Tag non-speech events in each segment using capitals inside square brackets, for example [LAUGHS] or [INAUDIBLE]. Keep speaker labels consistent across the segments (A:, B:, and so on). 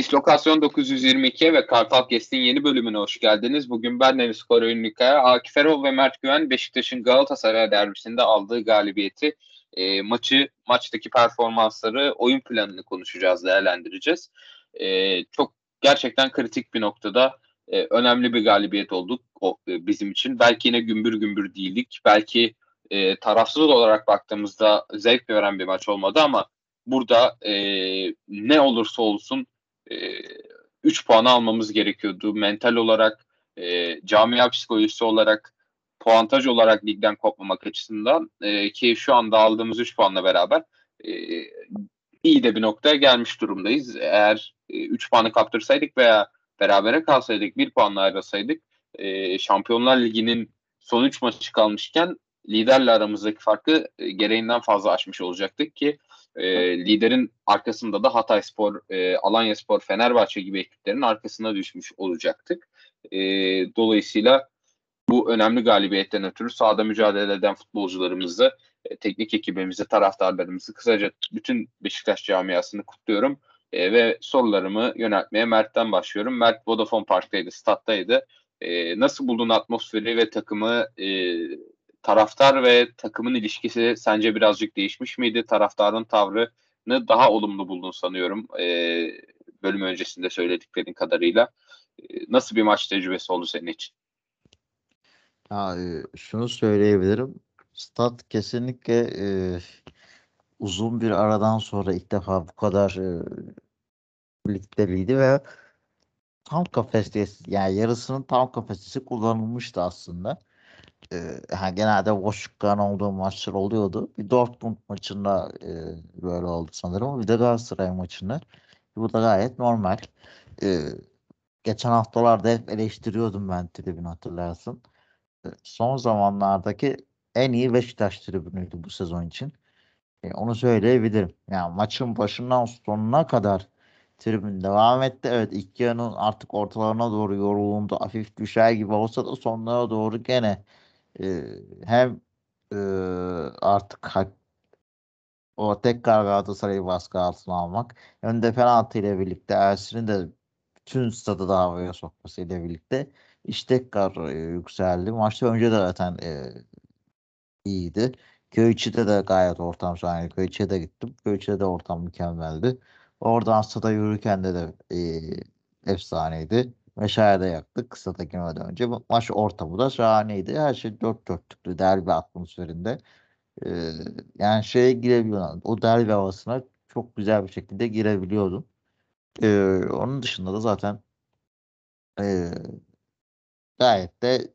A: Dislokasyon 922 ve Kartal Kest'in yeni bölümüne hoş geldiniz. Bugün ben Deniz Koray Akif Erol ve Mert Güven Beşiktaş'ın Galatasaray derbisinde aldığı galibiyeti, e, maçı, maçtaki performansları, oyun planını konuşacağız, değerlendireceğiz. E, çok gerçekten kritik bir noktada e, önemli bir galibiyet olduk o, e, bizim için. Belki yine gümbür gümbür değildik. Belki e, tarafsız olarak baktığımızda zevk veren bir maç olmadı ama burada e, ne olursa olsun 3 puanı almamız gerekiyordu. Mental olarak, e, camia psikolojisi olarak, puantaj olarak ligden kopmamak açısından e, ki şu anda aldığımız 3 puanla beraber e, iyi de bir noktaya gelmiş durumdayız. Eğer 3 e, puanı kaptırsaydık veya berabere kalsaydık, 1 puanla ayrılsaydık e, Şampiyonlar Ligi'nin son 3 maçı kalmışken liderle aramızdaki farkı e, gereğinden fazla aşmış olacaktık ki e, liderin arkasında da Hatay Spor, e, Alanya Spor, Fenerbahçe gibi ekiplerin arkasına düşmüş olacaktık. E, dolayısıyla bu önemli galibiyetten ötürü sahada mücadele eden futbolcularımızı, e, teknik ekibimizi, taraftarlarımızı, kısaca bütün Beşiktaş camiasını kutluyorum. E, ve sorularımı yöneltmeye Mert'ten başlıyorum. Mert Vodafone Park'taydı, stat'taydı. E, nasıl buldun atmosferi ve takımı e, taraftar ve takımın ilişkisi sence birazcık değişmiş miydi? Taraftarın tavrını daha olumlu buldun sanıyorum. E, bölüm öncesinde söylediklerin kadarıyla. E, nasıl bir maç tecrübesi oldu senin için?
B: Ya, e, şunu söyleyebilirim. Stat kesinlikle e, uzun bir aradan sonra ilk defa bu kadar e, birlikteliğiydi ve tam kapasitesi yani yarısının tam kapasitesi kullanılmıştı aslında e, yani genelde boşlukların olduğu maçlar oluyordu. Bir Dortmund maçında e, böyle oldu sanırım. Bir de Galatasaray maçında. Bu da gayet normal. E, geçen haftalarda hep eleştiriyordum ben tribün hatırlarsın. E, son zamanlardaki en iyi Beşiktaş tribünüydü bu sezon için. E, onu söyleyebilirim. Yani maçın başından sonuna kadar tribün devam etti. Evet ilk yarının artık ortalarına doğru yorulundu. Hafif düşer gibi olsa da sonlara doğru gene e, hem e, artık hak, o tekrar Galatasaray'ı baskı altına almak hem de penaltı ile birlikte Ersin'in de bütün stadı da havaya sokması ile birlikte iş tekrar e, yükseldi. Maçta önce de zaten e, iyiydi. Köyçi'de de gayet ortam şahane. Köyçi'ye de gittim. Köyçi'de de ortam mükemmeldi. Oradan stada yürürken de de e, efsaneydi. Meşale yaktık kısa da girmeden önce. Maç ortamı da şahaneydi. Her şey dört dörtlüklü derbi atmosferinde. Ee, yani şeye girebiliyordum. O derbi havasına çok güzel bir şekilde girebiliyordum. Ee, onun dışında da zaten e, gayet de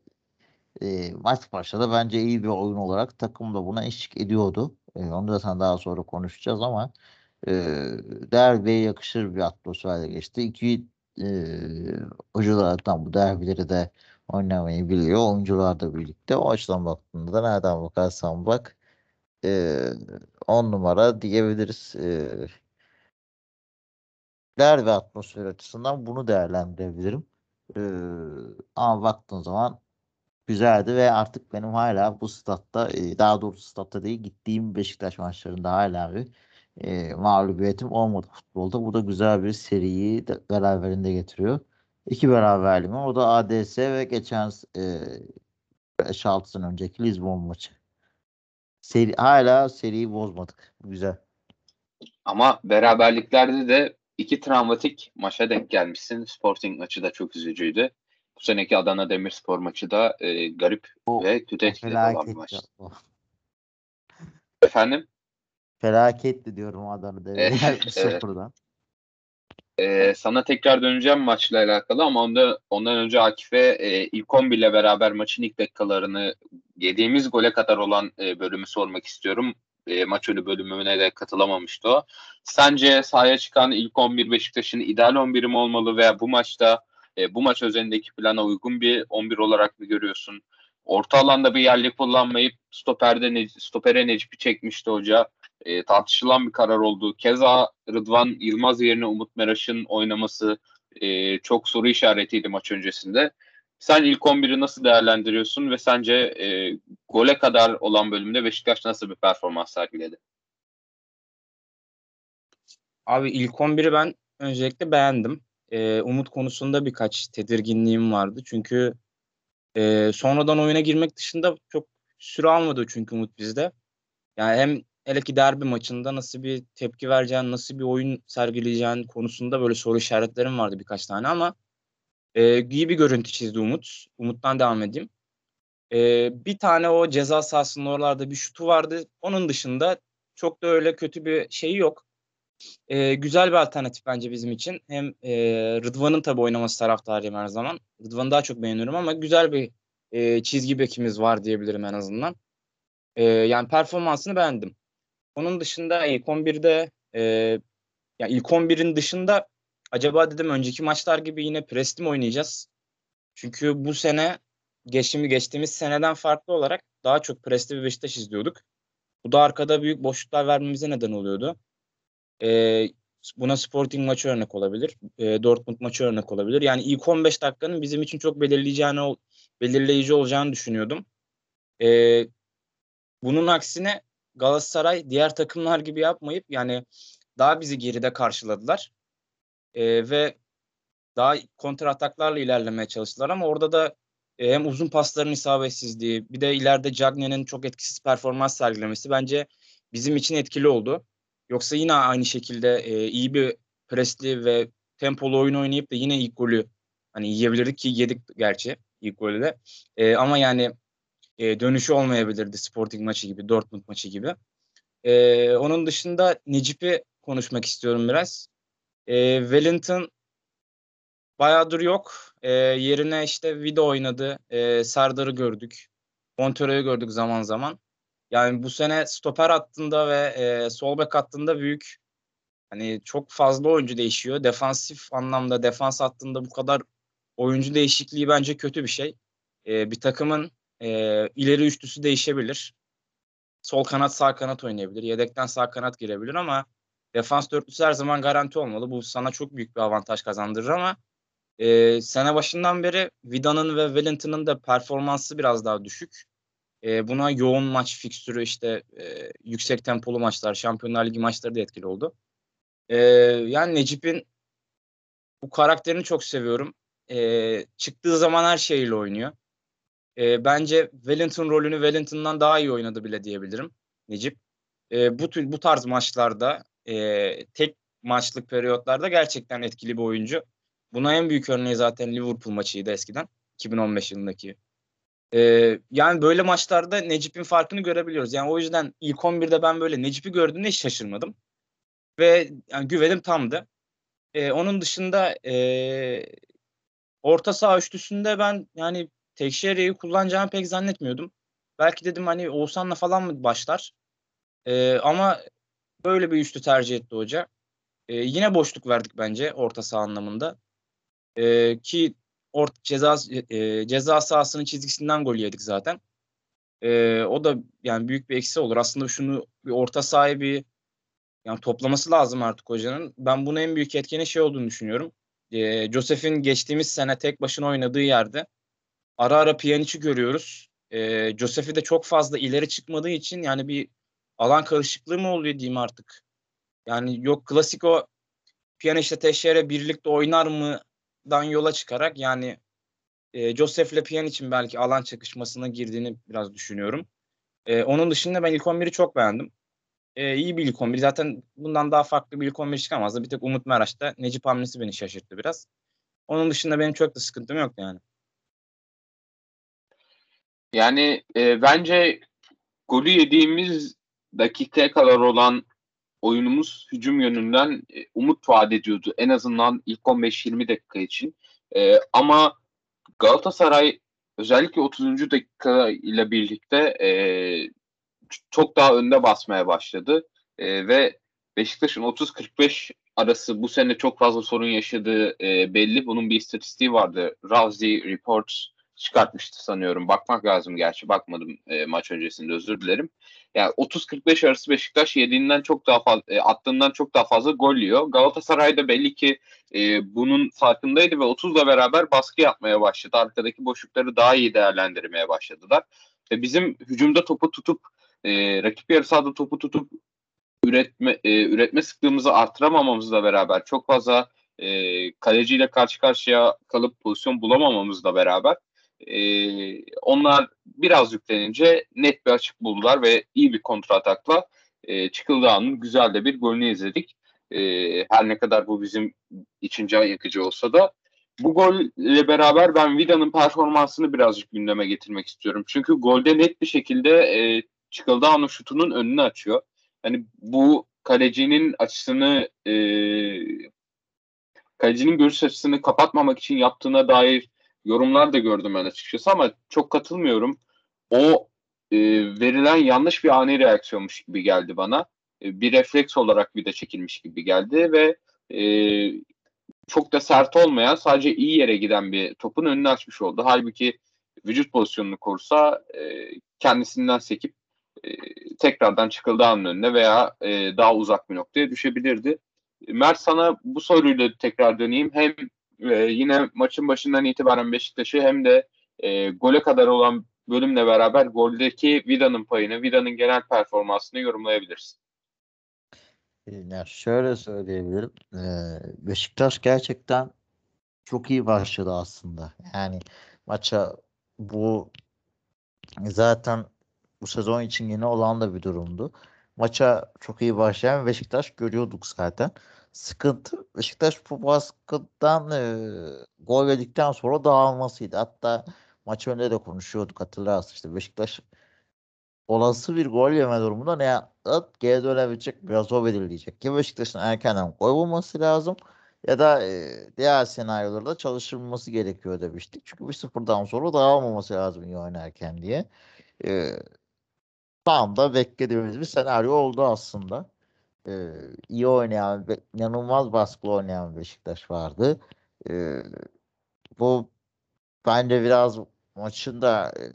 B: e, maç başladı. Bence iyi bir oyun olarak takım da buna eşlik ediyordu. E, onu da sana daha sonra konuşacağız ama e, derbiye yakışır bir atmosferle geçti. İki e, hocalardan bu derbileri de oynamayı biliyor. Oyuncular da birlikte. O açıdan baktığında da nereden bakarsan bak e, on numara diyebiliriz. E, derbi atmosferi açısından bunu değerlendirebilirim. E, ama baktığın zaman güzeldi ve artık benim hala bu statta e, daha doğrusu statta değil gittiğim Beşiktaş maçlarında hala bir e, mağlubiyetim olmadı futbolda. Bu da güzel bir seriyi de beraberinde getiriyor. İki beraberliğim O da ADS ve geçen e, 5-6 sene önceki Lisbon maçı. Seri, hala seriyi bozmadık. Güzel.
A: Ama beraberliklerde de iki travmatik maça denk gelmişsin. Sporting maçı da çok üzücüydü. Bu seneki Adana Demirspor maçı da e, garip o, ve kötü etkiledi olan bir maç. Efendim?
B: Felaketti diyorum Adana'da. [LAUGHS] Evet, sıfırdan.
A: Ee, sana tekrar döneceğim maçla alakalı ama onda, ondan önce Akif'e e, ilk 11 ile beraber maçın ilk dakikalarını yediğimiz gole kadar olan e, bölümü sormak istiyorum. E, maç önü bölümüne de katılamamıştı o. Sence sahaya çıkan ilk 11 Beşiktaş'ın ideal 11'i mi olmalı veya bu maçta e, bu maç özelindeki plana uygun bir 11 olarak mı görüyorsun? Orta alanda bir yerli kullanmayıp stoperde ne, stopere Necip'i çekmişti hoca e, tartışılan bir karar oldu. Keza Rıdvan Yılmaz yerine Umut Meraş'ın oynaması e, çok soru işaretiydi maç öncesinde. Sen ilk 11'i nasıl değerlendiriyorsun ve sence e, gole kadar olan bölümde Beşiktaş nasıl bir performans sergiledi?
C: Abi ilk 11'i ben öncelikle beğendim. E, Umut konusunda birkaç tedirginliğim vardı. Çünkü e, sonradan oyuna girmek dışında çok süre almadı çünkü Umut bizde. Yani hem hele ki derbi maçında nasıl bir tepki vereceğin, nasıl bir oyun sergileyeceğin konusunda böyle soru işaretlerim vardı birkaç tane ama e, iyi bir görüntü çizdi Umut. Umut'tan devam edeyim. E, bir tane o ceza sahasının oralarda bir şutu vardı. Onun dışında çok da öyle kötü bir şeyi yok. E, güzel bir alternatif bence bizim için. Hem e, Rıdvan'ın tabii oynaması taraftarıyım her zaman. Rıdvan'ı daha çok beğeniyorum ama güzel bir e, çizgi bekimiz var diyebilirim en azından. E, yani performansını beğendim. Onun dışında ilk 11'de e, yani ilk 11'in dışında acaba dedim önceki maçlar gibi yine presli mi oynayacağız? Çünkü bu sene geçimi geçtiğimiz seneden farklı olarak daha çok presli bir Beşiktaş izliyorduk. Bu da arkada büyük boşluklar vermemize neden oluyordu. E, buna Sporting maçı örnek olabilir. E, Dortmund maçı örnek olabilir. Yani ilk 15 dakikanın bizim için çok belirleyeceğini belirleyici olacağını düşünüyordum. E, bunun aksine Galatasaray diğer takımlar gibi yapmayıp yani daha bizi geride karşıladılar. E, ve daha kontra ataklarla ilerlemeye çalıştılar ama orada da e, hem uzun pasların isabetsizliği bir de ileride Cagney'nin çok etkisiz performans sergilemesi bence bizim için etkili oldu. Yoksa yine aynı şekilde e, iyi bir presli ve tempolu oyun oynayıp da yine ilk golü hani yiyebilirdik ki yedik gerçi ilk golü de. E, ama yani e, dönüşü olmayabilirdi Sporting maçı gibi, Dortmund maçı gibi. E, onun dışında Necip'i konuşmak istiyorum biraz. E, Wellington bayağıdır yok. E, yerine işte Vida oynadı. E, Serdar'ı gördük. Montero'yu gördük zaman zaman. Yani bu sene stoper hattında ve e, sol bek hattında büyük hani çok fazla oyuncu değişiyor. Defansif anlamda defans hattında bu kadar oyuncu değişikliği bence kötü bir şey. E, bir takımın e, ileri üçlüsü değişebilir. Sol kanat sağ kanat oynayabilir. Yedekten sağ kanat girebilir ama defans dörtlüsü her zaman garanti olmalı. Bu sana çok büyük bir avantaj kazandırır ama e, sene başından beri Vida'nın ve Wellington'ın da performansı biraz daha düşük. E, buna yoğun maç fikstürü işte e, yüksek tempolu maçlar, Şampiyonlar Ligi maçları da etkili oldu. E, yani Necip'in bu karakterini çok seviyorum. E, çıktığı zaman her şeyle oynuyor. E, bence Wellington rolünü Wellington'dan daha iyi oynadı bile diyebilirim Necip. E, bu bu tarz maçlarda e, tek maçlık periyotlarda gerçekten etkili bir oyuncu. Buna en büyük örneği zaten Liverpool maçıydı eskiden. 2015 yılındaki ee, yani böyle maçlarda Necip'in farkını görebiliyoruz. Yani o yüzden ilk 11'de ben böyle Necip'i gördüğümde hiç şaşırmadım. Ve yani güvenim tamdı. Ee, onun dışında e, orta saha üçlüsünde ben yani Tekşehir'i kullanacağımı pek zannetmiyordum. Belki dedim hani Oğuzhan'la falan mı başlar? Ee, ama böyle bir üçlü tercih etti hoca. Ee, yine boşluk verdik bence orta saha anlamında. Ee, ki ort ceza e, ceza sahasının çizgisinden gol yedik zaten. E, o da yani büyük bir eksi olur. Aslında şunu bir orta sahibi yani toplaması lazım artık hocanın. Ben bunun en büyük etkeni şey olduğunu düşünüyorum. E, Josef'in geçtiğimiz sene tek başına oynadığı yerde ara ara Pjanic'i görüyoruz. E, Josef'i de çok fazla ileri çıkmadığı için yani bir alan karışıklığı mı oluyor diyeyim artık. Yani yok klasik o Pjanic'le Teşehir'e birlikte oynar mı dan yola çıkarak yani e, Joseph Lepian için belki alan çakışmasına girdiğini biraz düşünüyorum. E, onun dışında ben ilk 11'i çok beğendim. E, iyi bir ilk 11. Zaten bundan daha farklı bir ilk 11 çıkamazdı. Bir tek Umut Meraş'ta Necip hamlesi beni şaşırttı biraz. Onun dışında benim çok da sıkıntım yok yani.
A: Yani e, bence golü yediğimiz dakikaya kadar olan oyunumuz hücum yönünden e, umut vaat ediyordu. En azından ilk 15-20 dakika için. E, ama Galatasaray özellikle 30. dakika ile birlikte e, çok daha önde basmaya başladı. E, ve Beşiktaş'ın 30-45 arası bu sene çok fazla sorun yaşadığı e, belli. Bunun bir istatistiği vardı. Rousey Reports çıkartmıştı sanıyorum. Bakmak lazım gerçi. Bakmadım e, maç öncesinde özür dilerim. Yani 30-45 arası Beşiktaş yediğinden çok daha fazla e, attığından çok daha fazla gol yiyor. Galatasaray da belli ki e, bunun farkındaydı ve 30'la beraber baskı yapmaya başladı. Arkadaki boşlukları daha iyi değerlendirmeye başladılar. Ve bizim hücumda topu tutup e, rakip yarı sahada topu tutup üretme e, üretme sıklığımızı artıramamamızla beraber çok fazla e, kaleciyle karşı karşıya kalıp pozisyon bulamamamızla beraber e, onlar biraz yüklenince net bir açık buldular ve iyi bir kontratakla e, Çıkıldağ'ın güzel de bir golünü izledik. E, her ne kadar bu bizim için can yakıcı olsa da bu golle beraber ben Vida'nın performansını birazcık gündeme getirmek istiyorum. Çünkü golde net bir şekilde e, Çıkıldağ'ın şutunun önünü açıyor. Hani bu kalecinin açısını e, kalecinin görüş açısını kapatmamak için yaptığına dair yorumlar da gördüm ben açıkçası ama çok katılmıyorum. O e, verilen yanlış bir ani reaksiyonmuş gibi geldi bana. E, bir refleks olarak bir de çekilmiş gibi geldi ve e, çok da sert olmayan sadece iyi yere giden bir topun önünü açmış oldu. Halbuki vücut pozisyonunu korsa e, kendisinden sekip e, tekrardan çıkıldağının önüne veya e, daha uzak bir noktaya düşebilirdi. Mert sana bu soruyla tekrar döneyim. Hem e, yine maçın başından itibaren Beşiktaş'ı hem de e, gole kadar olan bölümle beraber goldeki Vida'nın payını, Vida'nın genel performansını yorumlayabilirsin.
B: Ya şöyle söyleyebilirim. Ee, Beşiktaş gerçekten çok iyi başladı aslında. Yani maça bu zaten bu sezon için yeni olan da bir durumdu. Maça çok iyi başlayan Beşiktaş görüyorduk zaten. Sıkıntı Beşiktaş bu baskıdan e, gol yedikten sonra dağılmasıydı. Hatta maç önünde de konuşuyorduk hatırlarsın işte Beşiktaş olası bir gol yeme durumunda ne yaptı? Geri dönebilecek biraz o belirleyecek. Ki Beşiktaş'ın erkenden gol bulması lazım ya da e, diğer senaryolarda çalışılması gerekiyor demiştik. Çünkü bir sıfırdan sonra dağılmaması lazım iyi oynarken diye. E, tam da beklediğimiz bir senaryo oldu aslında. E, iyi oynayan, inanılmaz baskılı oynayan Beşiktaş vardı. E, bu bence biraz maçın da e,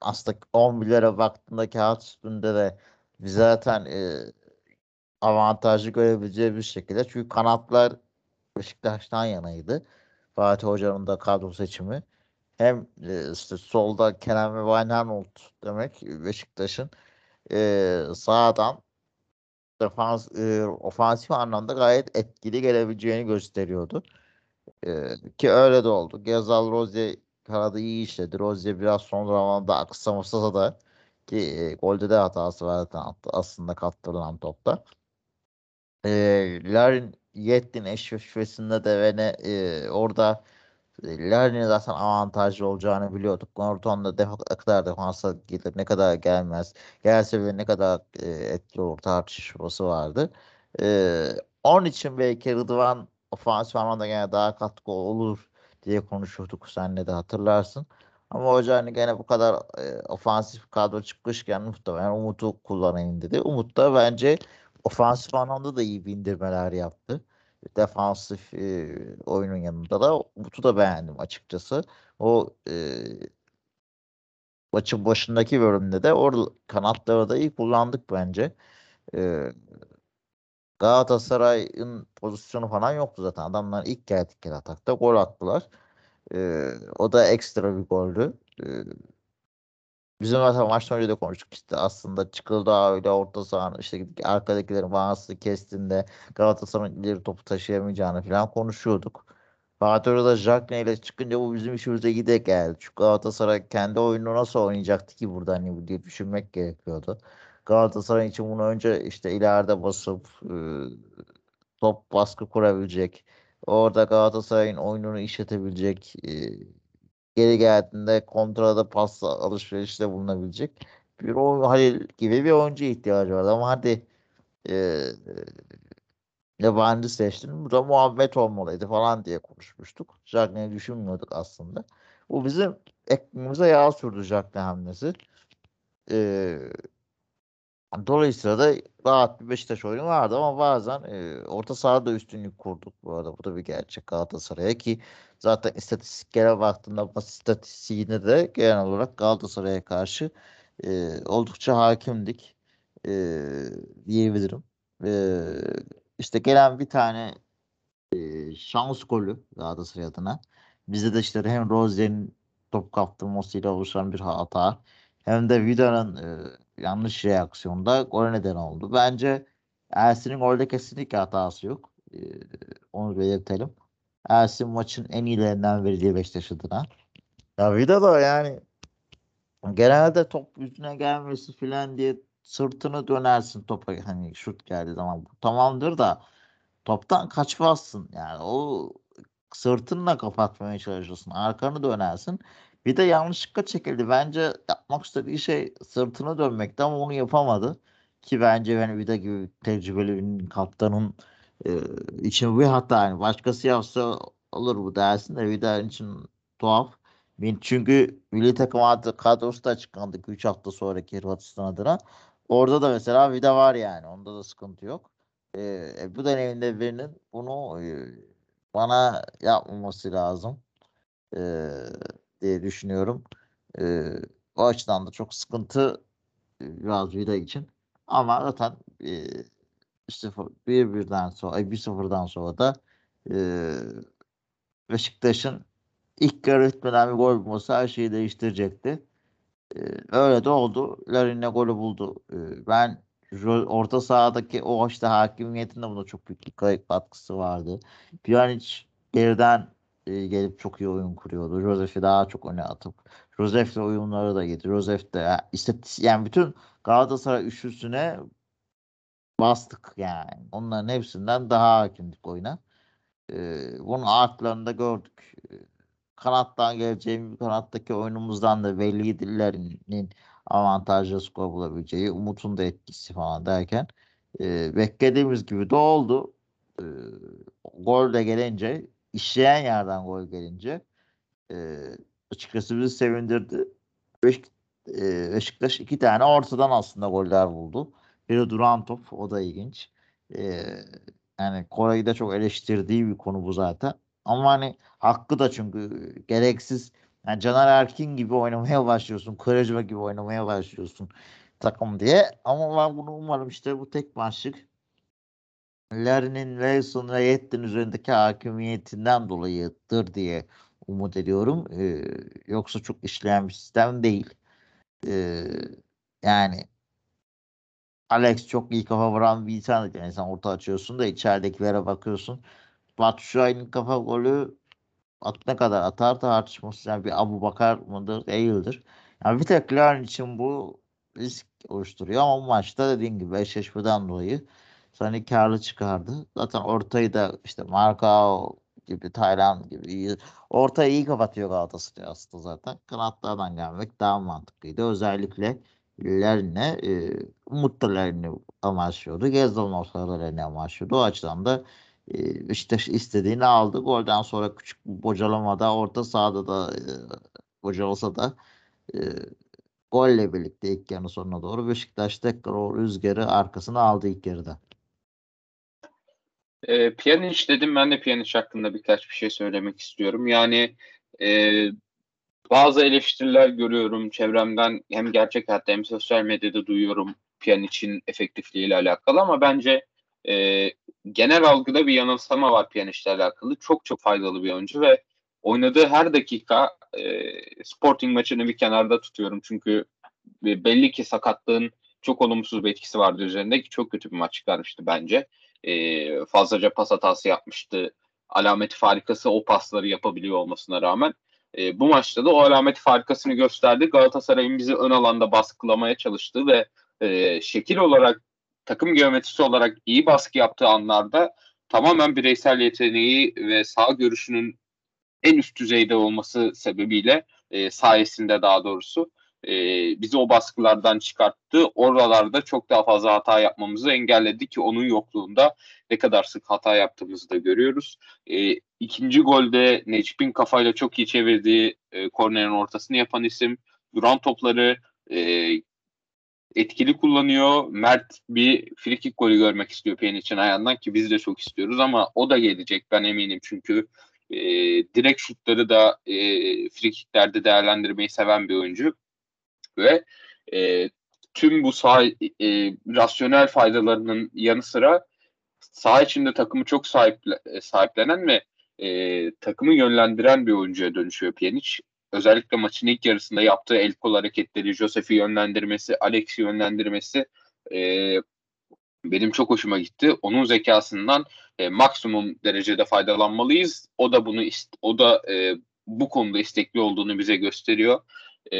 B: aslında 11'lere baktığında kağıt üstünde de zaten e, avantajlı görebileceği bir şekilde. Çünkü kanatlar Beşiktaş'tan yanaydı. Fatih Hoca'nın da kadro seçimi. Hem işte solda Kerem ve Wijnaldum demek Beşiktaş'ın sağdan defans e, ofansif anlamda gayet etkili gelebileceğini gösteriyordu. E, ki öyle de oldu. Gezal Rozier Kanadı iyi işledi. Rozier biraz son zamanlarda aksamasa da ki e, golde de hatası vardı aslında kaptırılan topta. E, Larin Yettin eşleşmesinde de ve ne e, orada Larin'in zaten avantajlı olacağını biliyorduk. Norton da ne kadar defansa gelir, ne kadar gelmez. Gelse bile ne kadar e, etkili olur tartışması vardı. E, onun için belki Rıdvan ofansif anlamda gene daha katkı olur diye konuşuyorduk senle de hatırlarsın. Ama hoca hani gene bu kadar e, ofansif kadro çıkmışken muhtemelen Umut'u kullanayım dedi. Umut da bence ofansif anlamda da iyi bindirmeler yaptı. Defansif e, oyunun yanında da Umut'u da beğendim açıkçası. O e, maçın başındaki bölümde de orada kanatları da iyi kullandık bence. E, Galatasaray'ın pozisyonu falan yoktu zaten. Adamlar ilk geldikleri atakta gol attılar. Ee, o da ekstra bir goldü. Ee, bizim zaten maçtan önce de konuştuk işte aslında çıkıldı öyle orta sahanın işte arkadakilerin bağımsızlığı kestiğinde Galatasaray'ın ileri topu taşıyamayacağını falan konuşuyorduk. Fatih Hoca Jackne ile çıkınca bu bizim işimize gide geldi. Çünkü Galatasaray kendi oyunu nasıl oynayacaktı ki burada hani diye düşünmek gerekiyordu. Galatasaray için bunu önce işte ileride basıp e, top baskı kurabilecek. Orada Galatasaray'ın oyununu işletebilecek. E, geri geldiğinde kontrada pas alışverişte bulunabilecek bir o Halil gibi bir oyuncu ihtiyacı var. Ama hadi e, yabancı seçtin. Bu da muhabbet olmalıydı falan diye konuşmuştuk. Jackne'yi düşünmüyorduk aslında. Bu bizim ekmeğimize yağ sürdü Jackne hamlesi. Ee, Dolayısıyla da rahat bir Beşiktaş oyunu vardı ama bazen e, orta sahada üstünlük kurduk bu arada. Bu da bir gerçek Galatasaray'a ki zaten istatistiklere baktığında istatistiğinde de genel olarak Galatasaray'a karşı e, oldukça hakimdik e, diyebilirim. E, işte gelen bir tane e, şans golü Galatasaray adına. Bizde de işte hem Rozier'in top kaptırmasıyla oluşan bir hata hem de Vida'nın e, yanlış reaksiyonda gol neden oldu. Bence Ersin'in golde kesinlikle hatası yok. Ee, onu belirtelim. Ersin maçın en iyilerinden verildiği Beşiktaş adına. Ya Vida da yani genelde top yüzüne gelmesi filan diye sırtını dönersin topa hani şut geldiği zaman. Tamamdır da toptan kaçmazsın. Yani o sırtınla kapatmaya çalışırsın. Arkanı dönersin. Bir de yanlışlıkla çekildi. Bence yapmak istediği şey sırtını dönmekti ama onu yapamadı. Ki bence yani Vida gibi tecrübeli kaptanın e, için bir hata. Yani başkası yapsa olur bu dersin de Vida için tuhaf. Çünkü milli takım kadrosu da açıklandı 3 hafta sonraki Hırvatistan adına. Orada da mesela Vida var yani. Onda da sıkıntı yok. Ee, bu döneminde birinin bunu e, bana yapmaması lazım e, diye düşünüyorum. E, o açıdan da çok sıkıntı e, biraz Vida için. Ama zaten e, 0 1 birden sonra 1 0'dan sonra da e, Beşiktaş'ın ilk yarı bitmeden bir gol bulması her şeyi değiştirecekti. Ee, öyle de oldu. Larin'le golü buldu. Ee, ben orta sahadaki o işte hakimiyetinde buna çok büyük bir katkısı vardı. Pjanic geriden e, gelip çok iyi oyun kuruyordu. Josef'i daha çok öne atıp Josef'le oyunları da getirdi. Josef de işte yani bütün Galatasaray üçlüsüne bastık yani. Onların hepsinden daha hakimdik oyuna. Ee, bunun artlarını gördük kanattan geleceğim kanattaki oyunumuzdan da belliydilerinin avantajlı skor bulabileceği, Umut'un da etkisi falan derken e, beklediğimiz gibi de oldu. E, gol de gelince, işleyen yerden gol gelince e, açıkçası bizi sevindirdi. Beş, e, Beşiktaş iki tane ortadan aslında goller buldu. Biri duran top, o da ilginç. E, yani Kore'yi de çok eleştirdiği bir konu bu zaten. Ama hani hakkı da çünkü gereksiz yani Caner Erkin gibi oynamaya başlıyorsun. Kırıcıma gibi oynamaya başlıyorsun takım diye. Ama ben bunu umarım işte bu tek maçlık Larry'nin Wilson ve Yettin üzerindeki hakimiyetinden dolayıdır diye umut ediyorum. Ee, yoksa çok işleyen bir sistem değil. Ee, yani Alex çok iyi kafa vuran bir insan. Yani sen orta açıyorsun da içeridekilere bakıyorsun. Batu Şahin'in kafa golü at ne kadar atar tartışması yani bir Abu Bakar mıdır değildir. Yani bir tek Larin için bu risk oluşturuyor ama maçta dediğim gibi eşleşmeden dolayı sani karlı çıkardı. Zaten ortayı da işte Markao gibi Tayland gibi iyi. Ortayı iyi kapatıyor Galatasaray aslında zaten. Kanatlardan gelmek daha mantıklıydı. Özellikle Lerin'e e, Umut da Lerin'i amaçlıyordu. Gezdal'ın ortaları Lerin'i amaçlıyordu. O açıdan da e, Beşiktaş istediğini aldı. Golden sonra küçük bocalamada orta sahada da e, bocalasa da e, golle birlikte ilk yarının sonuna doğru Beşiktaş tekrar o rüzgarı arkasına aldı ilk yarıda.
A: E, Pjanic dedim ben de Pjanic hakkında birkaç bir şey söylemek istiyorum. Yani e, bazı eleştiriler görüyorum çevremden hem gerçek hayatta hem sosyal medyada duyuyorum Pjanic'in efektifliği ile alakalı ama bence e, genel algıda bir yanılsama var Pjanic'le alakalı. Çok çok faydalı bir oyuncu ve oynadığı her dakika e, Sporting maçını bir kenarda tutuyorum. Çünkü belli ki sakatlığın çok olumsuz bir etkisi vardı üzerinde ki çok kötü bir maç çıkarmıştı bence. E, fazlaca pas hatası yapmıştı. Alameti farikası o pasları yapabiliyor olmasına rağmen. E, bu maçta da o alameti farikasını gösterdi. Galatasaray'ın bizi ön alanda baskılamaya çalıştığı ve e, şekil olarak takım geometrisi olarak iyi baskı yaptığı anlarda tamamen bireysel yeteneği ve sağ görüşünün en üst düzeyde olması sebebiyle e, sayesinde daha doğrusu e, bizi o baskılardan çıkarttı. Oralarda çok daha fazla hata yapmamızı engelledi ki onun yokluğunda ne kadar sık hata yaptığımızı da görüyoruz. E, ikinci golde Necip'in kafayla çok iyi çevirdiği e, kornerin ortasını yapan isim. Duran topları e, etkili kullanıyor. Mert bir frikik golü görmek istiyor Pjanic'in ayağından ki biz de çok istiyoruz ama o da gelecek ben eminim çünkü e, direkt şutları da e, frikiklerde değerlendirmeyi seven bir oyuncu ve e, tüm bu sağ e, rasyonel faydalarının yanı sıra sağ içinde takımı çok sahiple, sahiplenen ve e, takımı yönlendiren bir oyuncuya dönüşüyor Pjanic. özellikle maçın ilk yarısında yaptığı el kol hareketleri, Josef'i yönlendirmesi, Alex'i yönlendirmesi e, benim çok hoşuma gitti. Onun zekasından e, maksimum derecede faydalanmalıyız. O da bunu o da e, bu konuda istekli olduğunu bize gösteriyor. E,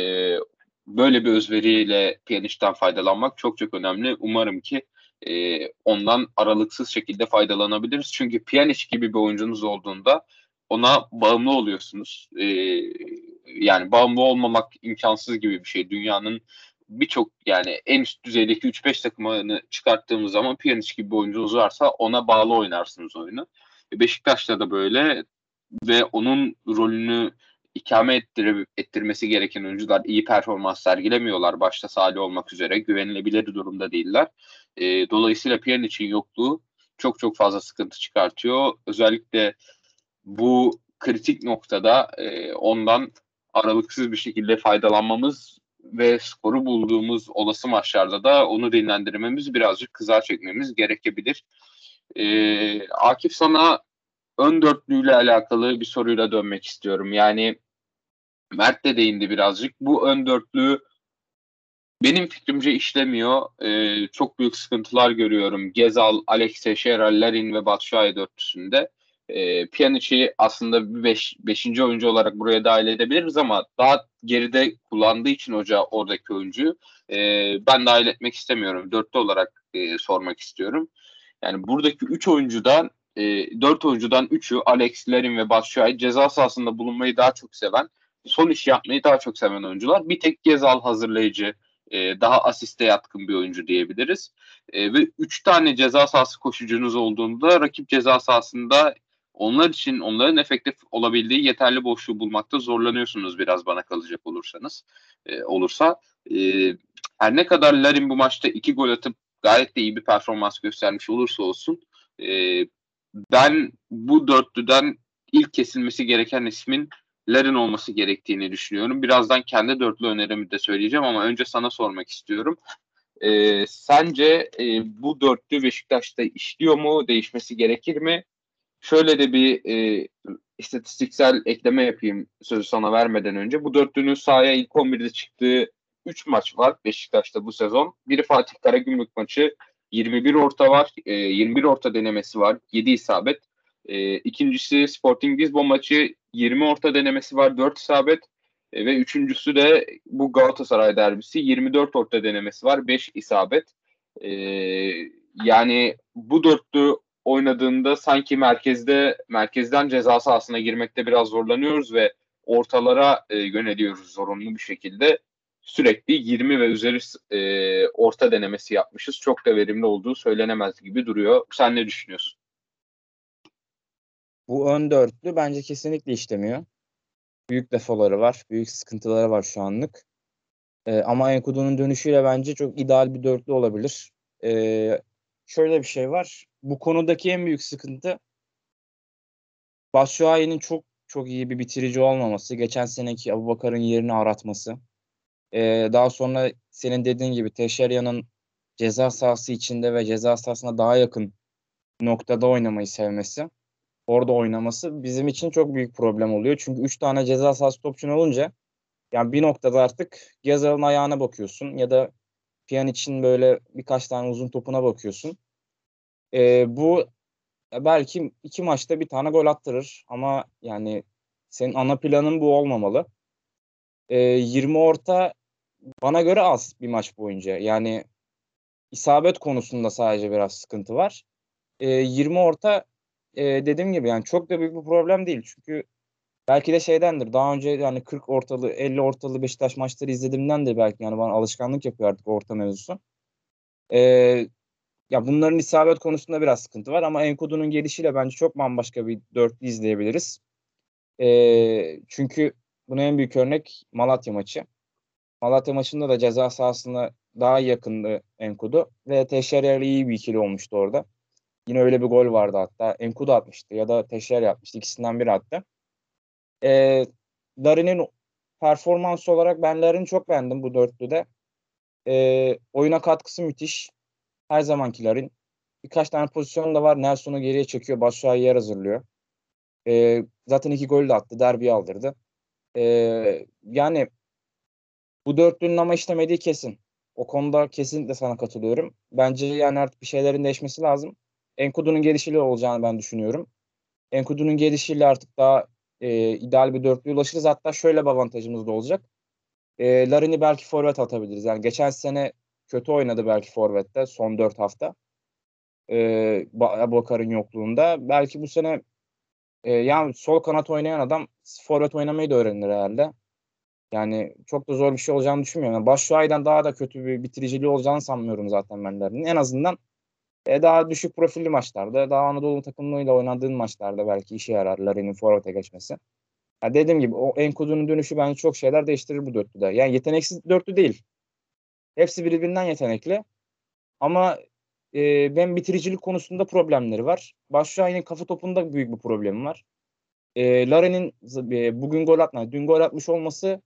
A: böyle bir özveriyle Pjanic'ten faydalanmak çok çok önemli. Umarım ki e, ondan aralıksız şekilde faydalanabiliriz. Çünkü Pjanic gibi bir oyuncunuz olduğunda ona bağımlı oluyorsunuz. E, yani bağımlı olmamak imkansız gibi bir şey. Dünyanın birçok yani en üst düzeydeki 3-5 takımını çıkarttığımız zaman Pjanic gibi bir oyuncunuz varsa ona bağlı oynarsınız oyunu. E, Beşiktaş'ta da böyle ve onun rolünü ikame ettire, ettirmesi gereken oyuncular iyi performans sergilemiyorlar. Başta Salih olmak üzere güvenilebilir durumda değiller. E, dolayısıyla Pjanic'in yokluğu çok çok fazla sıkıntı çıkartıyor. Özellikle bu kritik noktada e, ondan aralıksız bir şekilde faydalanmamız ve skoru bulduğumuz olası maçlarda da onu dinlendirmemiz birazcık kızar çekmemiz gerekebilir. E, Akif sana ön dörtlüyle alakalı bir soruyla dönmek istiyorum. Yani Mert de değindi birazcık. Bu ön dörtlü benim fikrimce işlemiyor. Ee, çok büyük sıkıntılar görüyorum. Gezal, Alex Teixeira, Larin ve Batshuayi dörtlüsünde. Ee, Pjanic'i aslında bir beş, beşinci oyuncu olarak buraya dahil edebiliriz ama daha geride kullandığı için hoca oradaki oyuncuyu e, ben dahil etmek istemiyorum. Dörtlü olarak e, sormak istiyorum. Yani buradaki üç oyuncudan e, dört oyuncudan üçü Alex, Larin ve Batshuayi ceza sahasında bulunmayı daha çok seven son iş yapmayı daha çok seven oyuncular. Bir tek Gezal hazırlayıcı, e, daha asiste yatkın bir oyuncu diyebiliriz. E, ve üç tane ceza sahası koşucunuz olduğunda rakip ceza sahasında onlar için onların efektif olabildiği yeterli boşluğu bulmakta zorlanıyorsunuz biraz bana kalacak olursanız e, olursa. E, her ne kadar Larin bu maçta iki gol atıp gayet de iyi bir performans göstermiş olursa olsun e, ben bu dörtlüden ilk kesilmesi gereken ismin Larin olması gerektiğini düşünüyorum. Birazdan kendi dörtlü önerimi de söyleyeceğim ama önce sana sormak istiyorum. Ee, sence e, bu dörtlü Beşiktaş'ta işliyor mu? Değişmesi gerekir mi? Şöyle de bir e, istatistiksel ekleme yapayım sözü sana vermeden önce. Bu dörtlünün sahaya ilk 11'de çıktığı 3 maç var Beşiktaş'ta bu sezon. Biri Fatih Karagümrük maçı, 21 orta var, e, 21 orta denemesi var, 7 isabet. E, ikincisi Sporting Lisbon maçı 20 orta denemesi var 4 isabet. E, ve üçüncüsü de bu Galatasaray derbisi 24 orta denemesi var 5 isabet. E, yani bu dörtlü oynadığında sanki merkezde merkezden ceza sahasına girmekte biraz zorlanıyoruz ve ortalara e, yöneliyoruz zorunlu bir şekilde. Sürekli 20 ve üzeri e, orta denemesi yapmışız. Çok da verimli olduğu söylenemez gibi duruyor. Sen ne düşünüyorsun?
C: Bu ön dörtlü bence kesinlikle işlemiyor. Büyük defoları var. Büyük sıkıntıları var şu anlık. Ee, ama Enkudu'nun dönüşüyle bence çok ideal bir dörtlü olabilir. Ee, şöyle bir şey var. Bu konudaki en büyük sıkıntı Başşuayi'nin çok çok iyi bir bitirici olmaması. Geçen seneki Abubakar'ın yerini aratması. Ee, daha sonra senin dediğin gibi Teşerya'nın ceza sahası içinde ve ceza sahasına daha yakın noktada oynamayı sevmesi orada oynaması bizim için çok büyük problem oluyor. Çünkü 3 tane ceza sahası topçun olunca yani bir noktada artık Gezal'ın ayağına bakıyorsun ya da için böyle birkaç tane uzun topuna bakıyorsun. Ee, bu belki iki maçta bir tane gol attırır ama yani senin ana planın bu olmamalı. Ee, 20 orta bana göre az bir maç boyunca. Yani isabet konusunda sadece biraz sıkıntı var. Ee, 20 orta e, dediğim gibi yani çok da büyük bir problem değil. Çünkü belki de şeydendir. Daha önce yani 40 ortalı 50 ortalı Beşiktaş maçları izlediğimden de belki yani bana alışkanlık yapıyor artık orta mevzusu. E, ya bunların isabet konusunda biraz sıkıntı var ama Enkudu'nun gelişiyle bence çok bambaşka bir dörtlü izleyebiliriz. E, çünkü buna en büyük örnek Malatya maçı. Malatya maçında da ceza sahasına daha yakındı Enkudu ve Teşerer iyi bir ikili olmuştu orada. Yine öyle bir gol vardı hatta. Enkudu atmıştı ya da Teşer yapmıştı. İkisinden biri attı. E, Larin'in performansı olarak ben Larin'i çok beğendim bu dörtlüde. E, oyuna katkısı müthiş. Her zamanki Larin. Birkaç tane pozisyon da var. Nelson'u geriye çekiyor. Başşuay'ı yer hazırlıyor. E, zaten iki gol de attı. Derbi aldırdı. Ee, yani bu dörtlünün ama işlemediği kesin. O konuda kesinlikle sana katılıyorum. Bence yani artık bir şeylerin değişmesi lazım. Enkudu'nun gelişiyle olacağını ben düşünüyorum. Enkudu'nun gelişiyle artık daha e, ideal bir dörtlüye ulaşırız. Hatta şöyle bir avantajımız da olacak. E, Larin'i belki forvet atabiliriz. Yani geçen sene kötü oynadı belki forvette son dört hafta. E, Abubakar'ın yokluğunda. Belki bu sene e, yani sol kanat oynayan adam forvet oynamayı da öğrenir herhalde. Yani çok da zor bir şey olacağını düşünmüyorum. Yani Başşuay'dan daha da kötü bir bitiriciliği olacağını sanmıyorum zaten ben Larin'in. En azından e, daha düşük profilli maçlarda, daha Anadolu takımlarıyla oynadığın maçlarda belki işe yarar Larin'in forvete geçmesi. Ya dediğim gibi o Enkudu'nun dönüşü bence çok şeyler değiştirir bu dörtlüde. Yani yeteneksiz dörtlü değil. Hepsi birbirinden yetenekli. Ama e, ben bitiricilik konusunda problemleri var. Başşuay'ın kafa topunda büyük bir problemi var. E, Larin'in e, bugün gol atma, dün gol atmış olması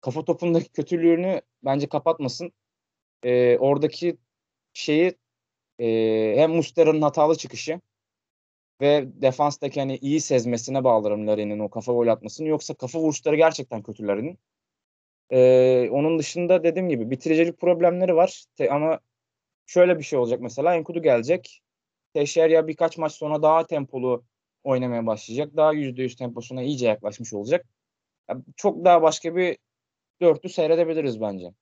C: kafa topundaki kötülüğünü bence kapatmasın. E, oradaki şeyi e, hem Mustera'nın hatalı çıkışı ve defanstaki hani iyi sezmesine bağlarım Larin'in o kafa gol atmasını. Yoksa kafa vuruşları gerçekten kötü Larin'in. Ee, onun dışında dediğim gibi bitiricilik problemleri var. Te, ama şöyle bir şey olacak mesela. Enkudu gelecek. Teşerya birkaç maç sonra daha tempolu oynamaya başlayacak. Daha %100 temposuna iyice yaklaşmış olacak. Yani çok daha başka bir dörtlü seyredebiliriz bence.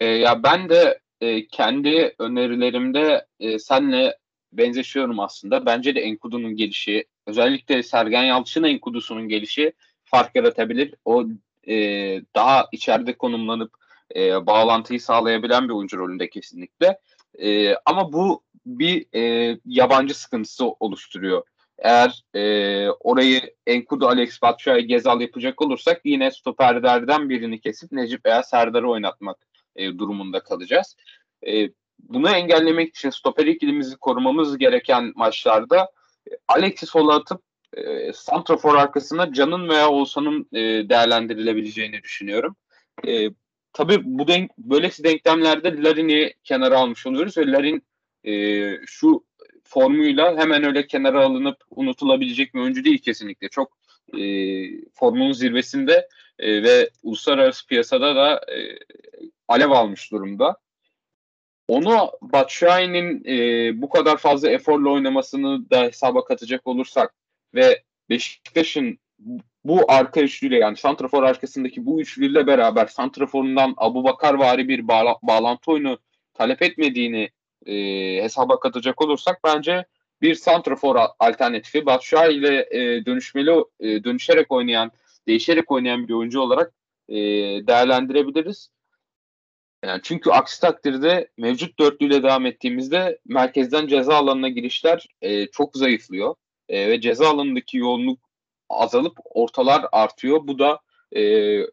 A: E, ya ben de e, kendi önerilerimde e, senle benzeşiyorum aslında. Bence de Enkudu'nun gelişi, özellikle Sergen Yalçın Enkudu'sunun gelişi fark yaratabilir. O e, daha içeride konumlanıp e, bağlantıyı sağlayabilen bir oyuncu rolünde kesinlikle. E, ama bu bir e, yabancı sıkıntısı oluşturuyor. Eğer e, orayı Enkudu, Alex Batshuayi, Gezal yapacak olursak yine stoperlerden birini kesip Necip veya Serdar'ı oynatmak e, durumunda kalacağız. E, bunu engellemek için stoper ikilimizi korumamız gereken maçlarda e, Alex'i sola atıp e, Santrafor arkasına Can'ın veya Oğuzhan'ın e, değerlendirilebileceğini düşünüyorum. E, tabii bu denk, böylesi denklemlerde Larin'i kenara almış oluyoruz ve Larin e, şu formuyla hemen öyle kenara alınıp unutulabilecek bir oyuncu değil kesinlikle. Çok e, formunun zirvesinde e, ve uluslararası piyasada da e, alev almış durumda. Onu Batshuayi'nin e, bu kadar fazla eforla oynamasını da hesaba katacak olursak ve Beşiktaş'ın bu arka üçlüyle yani Santrafor arkasındaki bu üçlüyle beraber Santrafor'undan Abu Bakar vari bir bağla- bağlantı oyunu talep etmediğini e, hesaba katacak olursak bence bir Santrafor alternatifi Batshuayi ile e, dönüşmeli e, dönüşerek oynayan, değişerek oynayan bir oyuncu olarak e, değerlendirebiliriz. Yani çünkü aksi takdirde mevcut dörtlüyle devam ettiğimizde merkezden ceza alanına girişler e, çok zayıflıyor. E, ve ceza alanındaki yoğunluk azalıp ortalar artıyor. Bu da e,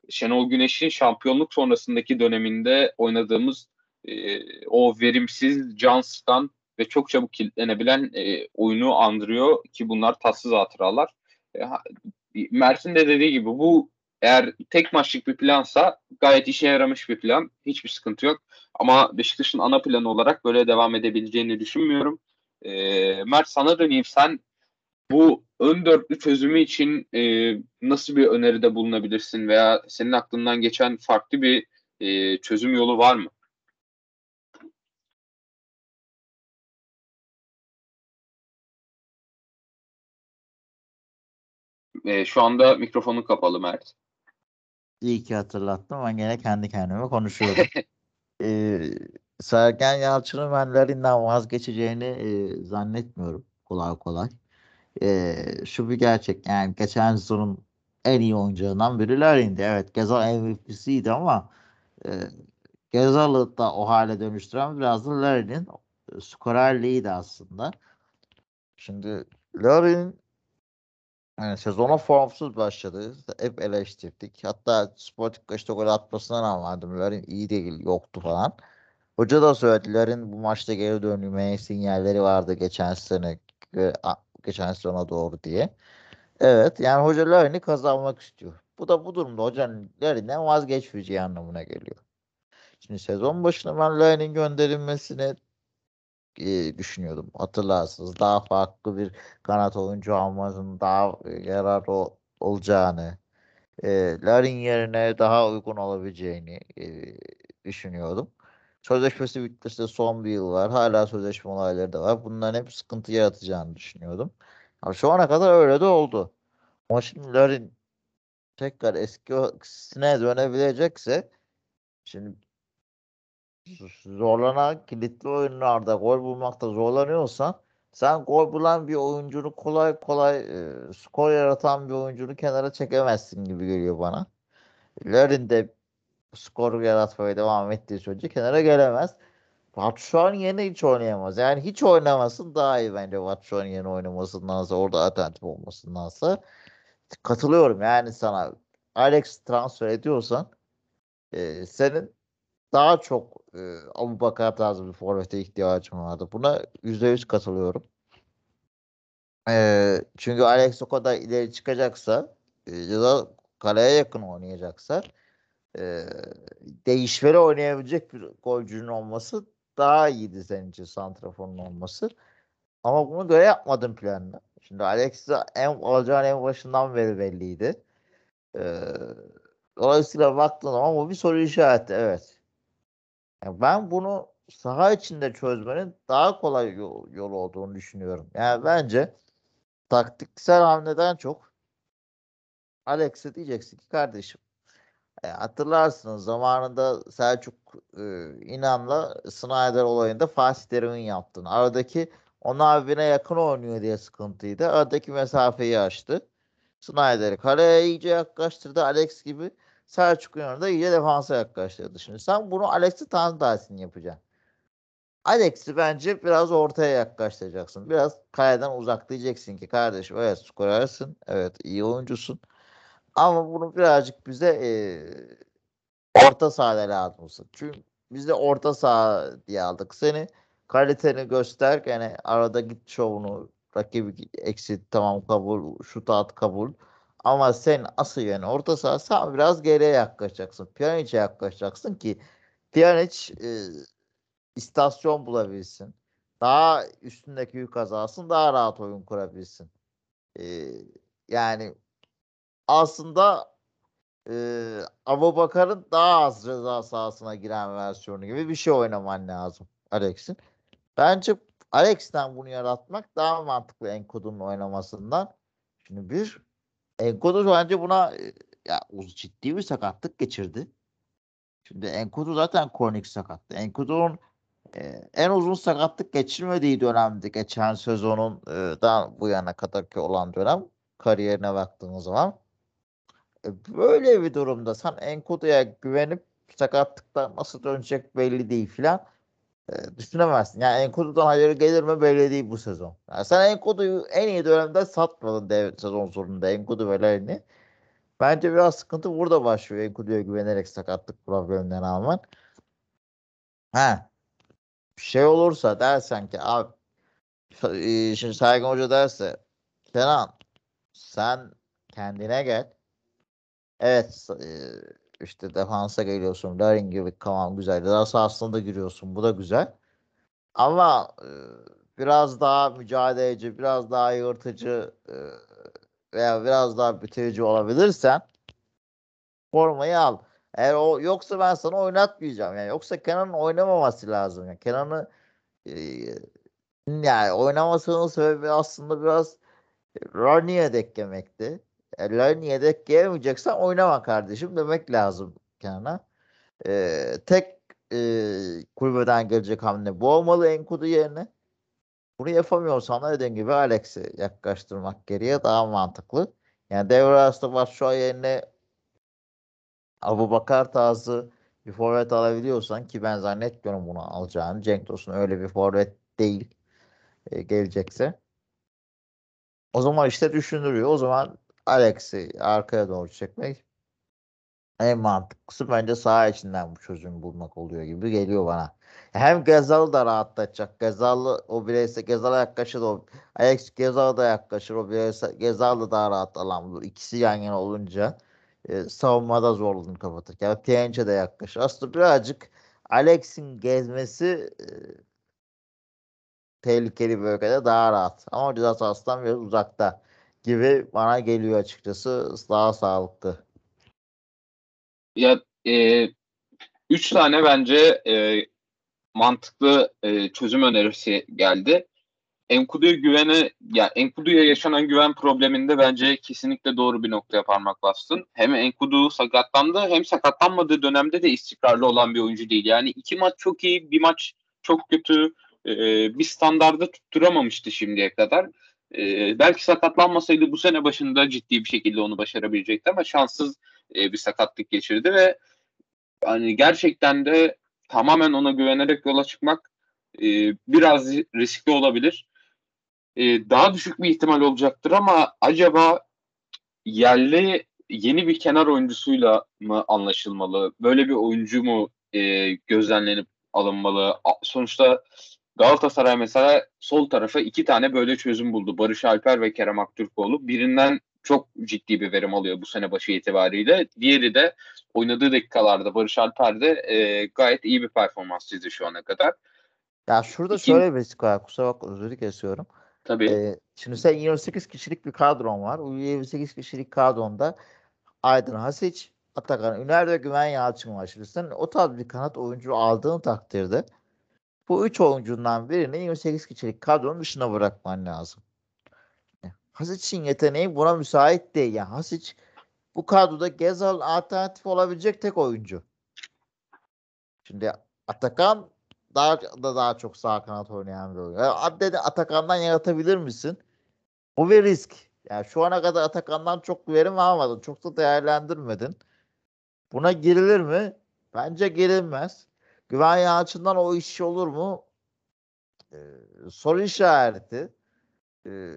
A: Şenol Güneş'in şampiyonluk sonrasındaki döneminde oynadığımız e, o verimsiz, cansızdan ve çok çabuk kilitlenebilen e, oyunu andırıyor ki bunlar tatsız hatıralar. E, Mert'in de dediği gibi bu eğer tek maçlık bir plansa gayet işe yaramış bir plan. Hiçbir sıkıntı yok. Ama Beşiktaş'ın ana planı olarak böyle devam edebileceğini düşünmüyorum. E, Mert sana döneyim. Sen bu ön dörtlü çözümü için e, nasıl bir öneride bulunabilirsin veya senin aklından geçen farklı bir e, çözüm yolu var mı? E, şu anda mikrofonun kapalı Mert.
B: İyi ki hatırlattım. Ben gene kendi kendime konuşuyorum. [LAUGHS] ee, Sergen Yalçın'ın ben Larin'den vazgeçeceğini e, zannetmiyorum kolay kolay. E, şu bir gerçek. Yani geçen sezonun en iyi oyuncularından biri Larin'di. Evet Gezal MVP'siydi ama e, Gezal'ı da o hale dönüştüren biraz da Larin'in skorerliğiydi aslında. Şimdi Larin yani sezona formsuz başladı. Hep eleştirdik. Hatta Sporting kaçta gol atmasına rağmen Larin iyi değil, yoktu falan. Hoca da söyledilerin bu maçta geri dönmeye sinyalleri vardı geçen sene geçen sezona doğru diye. Evet yani hoca Larin'i kazanmak istiyor. Bu da bu durumda hocanın Larin'den vazgeçmeyeceği anlamına geliyor. Şimdi sezon başında ben Larin'in gönderilmesini e, düşünüyordum. Hatırlarsınız. Daha farklı bir kanat oyuncu almanın daha e, yararlı olacağını, e, Larin yerine daha uygun olabileceğini e, düşünüyordum. Sözleşmesi bitmesi son bir yıl var. Hala sözleşme olayları da var. Bunların hep sıkıntı yaratacağını düşünüyordum. Ama şu ana kadar öyle de oldu. Ama şimdi Larin tekrar eskisine dönebilecekse şimdi zorlanan kilitli oyunlarda gol bulmakta zorlanıyorsan sen gol bulan bir oyuncunu kolay kolay e, skor yaratan bir oyuncunu kenara çekemezsin gibi geliyor bana. Larin de skor yaratmaya devam ettiği sürece kenara gelemez. Batshuayi yeni hiç oynayamaz. Yani hiç oynamasın daha iyi bence Batshuayi yeni oynamasındansa orada alternatif olmasındansa. Katılıyorum yani sana. Alex transfer ediyorsan e, senin daha çok e, Abu Bakar tarzı bir forvete ihtiyacım vardı. Buna %100 katılıyorum. E, çünkü Alex o kadar ileri çıkacaksa e, ya da kaleye yakın oynayacaksa e, değişmeli oynayabilecek bir golcünün olması daha iyiydi senin için santraforun olması. Ama bunu göre yapmadım planını. Şimdi Alex'i en alacağın en başından beri belliydi. Ee, dolayısıyla baktığın zaman bu bir soru işareti. Evet. Yani ben bunu saha içinde çözmenin daha kolay yol, yol olduğunu düşünüyorum. Yani bence taktiksel hamleden çok Alex'e diyeceksin ki kardeşim e, hatırlarsınız zamanında Selçuk e, İnan'la Snyder olayında Fatih Terim'in yaptığını. Aradaki ona birbirine yakın oynuyor diye sıkıntıydı. Aradaki mesafeyi açtı. Snyder'i kaleye iyice yaklaştırdı. Alex gibi Selçuk'un yanında iyice defansa yaklaştırdı. Şimdi sen bunu Alex'i tam tersini yapacaksın. Alex'i bence biraz ortaya yaklaştıracaksın. Biraz kaleden uzaklayacaksın ki kardeşim evet skorersin. Evet iyi oyuncusun. Ama bunu birazcık bize e, orta sahada lazım. Çünkü biz de orta saha diye aldık seni. Kaliteni göster. Yani arada git şovunu rakibi eksit tamam kabul. Şut at kabul. Ama sen asıl yani orta saha sen biraz geriye yaklaşacaksın. Pjanic'e yaklaşacaksın ki Pjanic e, istasyon bulabilsin. Daha üstündeki yük azalsın. Daha rahat oyun kurabilsin. E, yani aslında e, Abu Bakar'ın daha az ceza sahasına giren versiyonu gibi bir şey oynaman lazım Alex'in. Bence Alex'ten bunu yaratmak daha mantıklı Enkodu'nun oynamasından. Şimdi bir Enkodu bence buna ya ciddi bir sakatlık geçirdi. Şimdi Enkodu zaten kronik sakattı. Enkodu'nun e, en uzun sakatlık geçirmediği dönemdi geçen sezonun e, daha bu yana kadarki olan dönem kariyerine baktığımız zaman e, böyle bir durumda sen Enkodu'ya güvenip sakatlıktan nasıl dönecek belli değil filan e, düşünemezsin. Yani Enkodu'dan hayır gelir mi belli değil bu sezon. Yani sen Enkodu'yu en iyi dönemde satmadın dev sezon sonunda Enkodu ve Larin'i. Bence biraz sıkıntı burada başlıyor Enkodu'ya güvenerek sakatlık problemlerine rağmen. Ha. Şey olursa dersen ki abi e, şimdi Saygın Hoca derse Kenan sen kendine gel Evet işte defansa geliyorsun. Larin gibi tamam güzel. Daha sahasına da giriyorsun. Bu da güzel. Ama biraz daha mücadeleci, biraz daha yırtıcı veya biraz daha bitirici olabilirsen formayı al. Eğer o yoksa ben sana oynatmayacağım. Yani yoksa Kenan'ın oynamaması lazım. Yani Kenan'ı yani oynamasının sebebi aslında biraz Ronnie'ye denk Ellerin yedek gelmeyeceksen oynama kardeşim demek lazım Kenan'a. Ee, tek e, kulübeden gelecek hamle bu olmalı Enkudu yerine. Bunu yapamıyorsan da dediğim gibi Alex'i yaklaştırmak geriye daha mantıklı. Yani devre arasında an yerine Abu Bakar tarzı bir forvet alabiliyorsan ki ben zannetmiyorum bunu alacağını. Cenk Tosun öyle bir forvet değil e, gelecekse. O zaman işte düşünülüyor. O zaman Alex'i arkaya doğru çekmek en mantıklısı bence saha içinden bu çözümü bulmak oluyor gibi geliyor bana. Hem Gezal'ı da rahatlatacak. Gezal'ı o bireysel Gezal'a yaklaşır o Alex Gezal'a da yaklaşır o bireysel Gezal'ı daha rahat alan bulur. İkisi yan yana olunca e, savunmada zorluğunu kapatır. Yani Pjanic de yaklaşır. Aslında birazcık Alex'in gezmesi e, tehlikeli bölgede daha rahat. Ama ceza sahasından biraz uzakta gibi bana geliyor açıkçası. Daha sağlıklı.
A: Ya e, üç tane bence e, mantıklı e, çözüm önerisi geldi. Enkudu'ya güvene, ya Enkudu'ya yaşanan güven probleminde bence kesinlikle doğru bir noktaya parmak bastın. Hem Enkudu sakatlandı hem sakatlanmadığı dönemde de istikrarlı olan bir oyuncu değil. Yani iki maç çok iyi, bir maç çok kötü. E, bir standarda tutturamamıştı şimdiye kadar. E, belki sakatlanmasaydı bu sene başında ciddi bir şekilde onu başarabilecekti ama şanssız e, bir sakatlık geçirdi ve hani gerçekten de tamamen ona güvenerek yola çıkmak e, biraz riskli olabilir. E, daha düşük bir ihtimal olacaktır ama acaba yerli yeni bir kenar oyuncusuyla mı anlaşılmalı? Böyle bir oyuncu mu e, gözlemlenip alınmalı? Sonuçta Galatasaray mesela sol tarafa iki tane böyle çözüm buldu. Barış Alper ve Kerem Aktürkoğlu. Birinden çok ciddi bir verim alıyor bu sene başı itibariyle. Diğeri de oynadığı dakikalarda Barış Alper de e, gayet iyi bir performans çizdi şu ana kadar.
B: Ya şurada İki... şöyle bir risk var. Kusura bakma özür kesiyorum.
A: Tabii.
B: Ee, şimdi sen 28 kişilik bir kadron var. O 28 kişilik kadronda Aydın Hasic, Atakan Üner ve Güven Yalçın var. Şimdi sen o tarz bir kanat oyuncu aldığın takdirde bu üç oyuncundan birini 28 kişilik kadronun dışına bırakman lazım. Hasic'in yeteneği buna müsait değil. Yani Hasic bu kadroda Gezal alternatif olabilecek tek oyuncu. Şimdi Atakan daha da daha çok sağ kanat oynayan bir oyuncu. Yani Atakan'dan yaratabilir misin? Bu bir risk. Yani şu ana kadar Atakan'dan çok verim almadın. Çok da değerlendirmedin. Buna girilir mi? Bence girilmez. Güven Yalçın'dan o iş olur mu? Ee, soru işareti. Ee,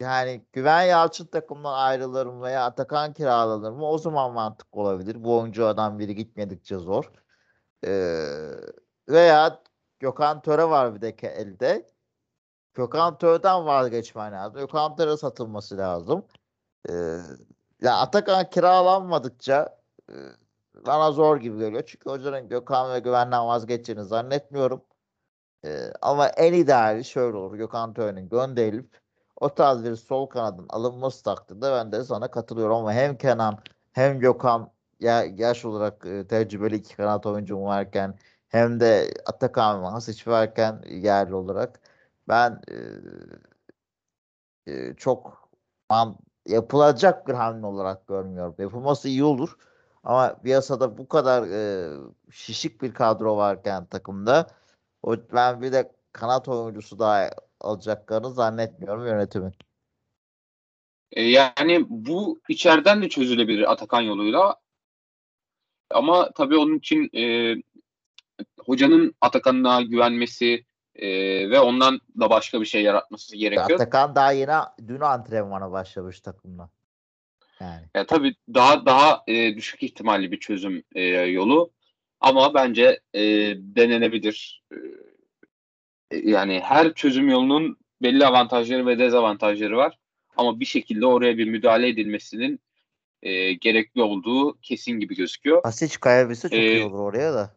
B: yani Güven Yalçın takımdan ayrılır mı veya Atakan kiralanır mı? O zaman mantık olabilir. Bu oyuncu adam biri gitmedikçe zor. Ee, veya Gökhan Töre var bir de elde. Gökhan Töre'den vazgeçmen lazım. Gökhan Töre satılması lazım. Ee, ya Atakan kiralanmadıkça e, bana zor gibi geliyor. Çünkü hocanın Gökhan ve Güven'den vazgeçeceğini zannetmiyorum. Ee, ama en ideali şöyle olur. Gökhan Töre'nin gönderilip o tarz bir sol kanadın alınması takdirde ben de sana katılıyorum ama hem Kenan hem Gökhan ya, yaş olarak e, tecrübeli iki kanat oyuncu varken hem de Atakan ve Hasic varken yerli olarak ben e, e, çok man, yapılacak bir hamle olarak görmüyorum. Yapılması iyi olur. Ama piyasada bu kadar e, şişik bir kadro varken takımda o, ben bir de kanat oyuncusu daha alacaklarını zannetmiyorum yönetimin.
A: E, yani bu içeriden de çözülebilir Atakan yoluyla. Ama tabii onun için e, hocanın Atakan'ına güvenmesi e, ve ondan da başka bir şey yaratması gerekiyor.
B: Atakan daha yeni dün antrenmana başlamış takımla.
A: Yani. Ya tabii daha daha e, düşük ihtimalli bir çözüm e, yolu ama bence e, denenebilir. E, yani her çözüm yolunun belli avantajları ve dezavantajları var. Ama bir şekilde oraya bir müdahale edilmesinin e, gerekli olduğu kesin gibi gözüküyor.
B: Hasic kayabilse çok ee, iyi olur oraya da.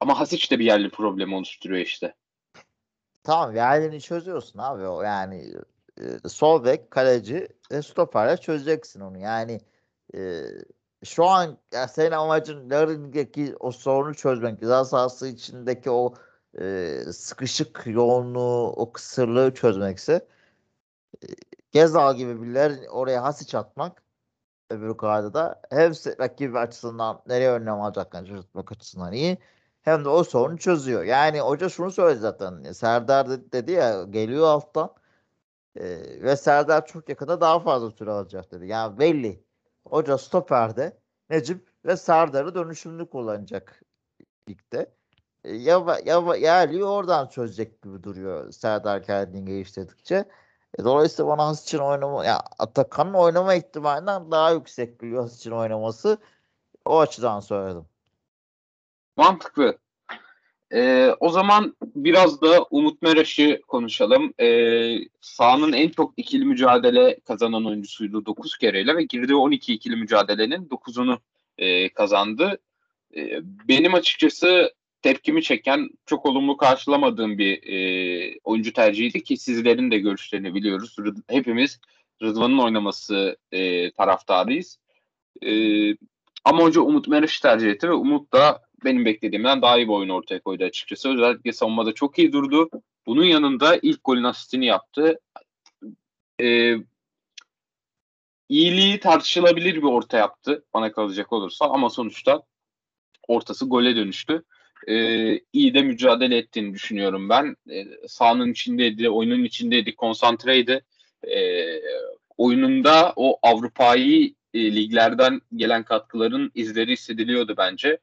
A: Ama Hasic de bir yerli problemi oluşturuyor işte.
B: Tamam yerlerini çözüyorsun abi o yani e, sol bek, kaleci ve stoperle çözeceksin onu. Yani e, şu an ya senin amacın Larin'deki o sorunu çözmek. Ceza sahası içindeki o e, sıkışık yoğunluğu, o kısırlığı çözmekse e, Gezal gibi birileri oraya hasi atmak öbür da hem rakibi açısından nereye önlem alacaklarını şaşırtmak açısından iyi hem de o sorunu çözüyor. Yani hoca şunu söyledi zaten. Serdar dedi ya geliyor alttan e, ve Serdar çok yakında daha fazla süre alacak dedi. Yani belli. Hoca stoperde Necip ve Serdar'ı dönüşümlü kullanacak ligde. E, ya, ya, yerli oradan çözecek gibi duruyor Serdar kendini geliştirdikçe. E, dolayısıyla bana Has için oynama, ya Atakan'ın oynama ihtimalinden daha yüksek geliyor Has için oynaması. O açıdan söyledim.
A: Mantıklı. Ee, o zaman biraz da Umut Meraş'ı konuşalım. Ee, sahanın en çok ikili mücadele kazanan oyuncusuydu 9 kereyle ve girdiği 12 ikili mücadelenin 9'unu e, kazandı. E, benim açıkçası tepkimi çeken, çok olumlu karşılamadığım bir e, oyuncu tercihiydi ki sizlerin de görüşlerini biliyoruz. Hepimiz Rıdvan'ın oynaması e, taraftarıyız. E, ama hoca Umut Meraş'ı tercih etti ve Umut da benim beklediğimden daha iyi bir oyun ortaya koydu açıkçası. Özellikle savunmada çok iyi durdu. Bunun yanında ilk golün asistini yaptı. E, iyiliği tartışılabilir bir orta yaptı bana kalacak olursa ama sonuçta ortası gole dönüştü. Ee, iyi de mücadele ettiğini düşünüyorum ben. Ee, sahanın içindeydi, oyunun içindeydi, konsantreydi. Ee, oyununda o Avrupa'yı e, liglerden gelen katkıların izleri hissediliyordu bence.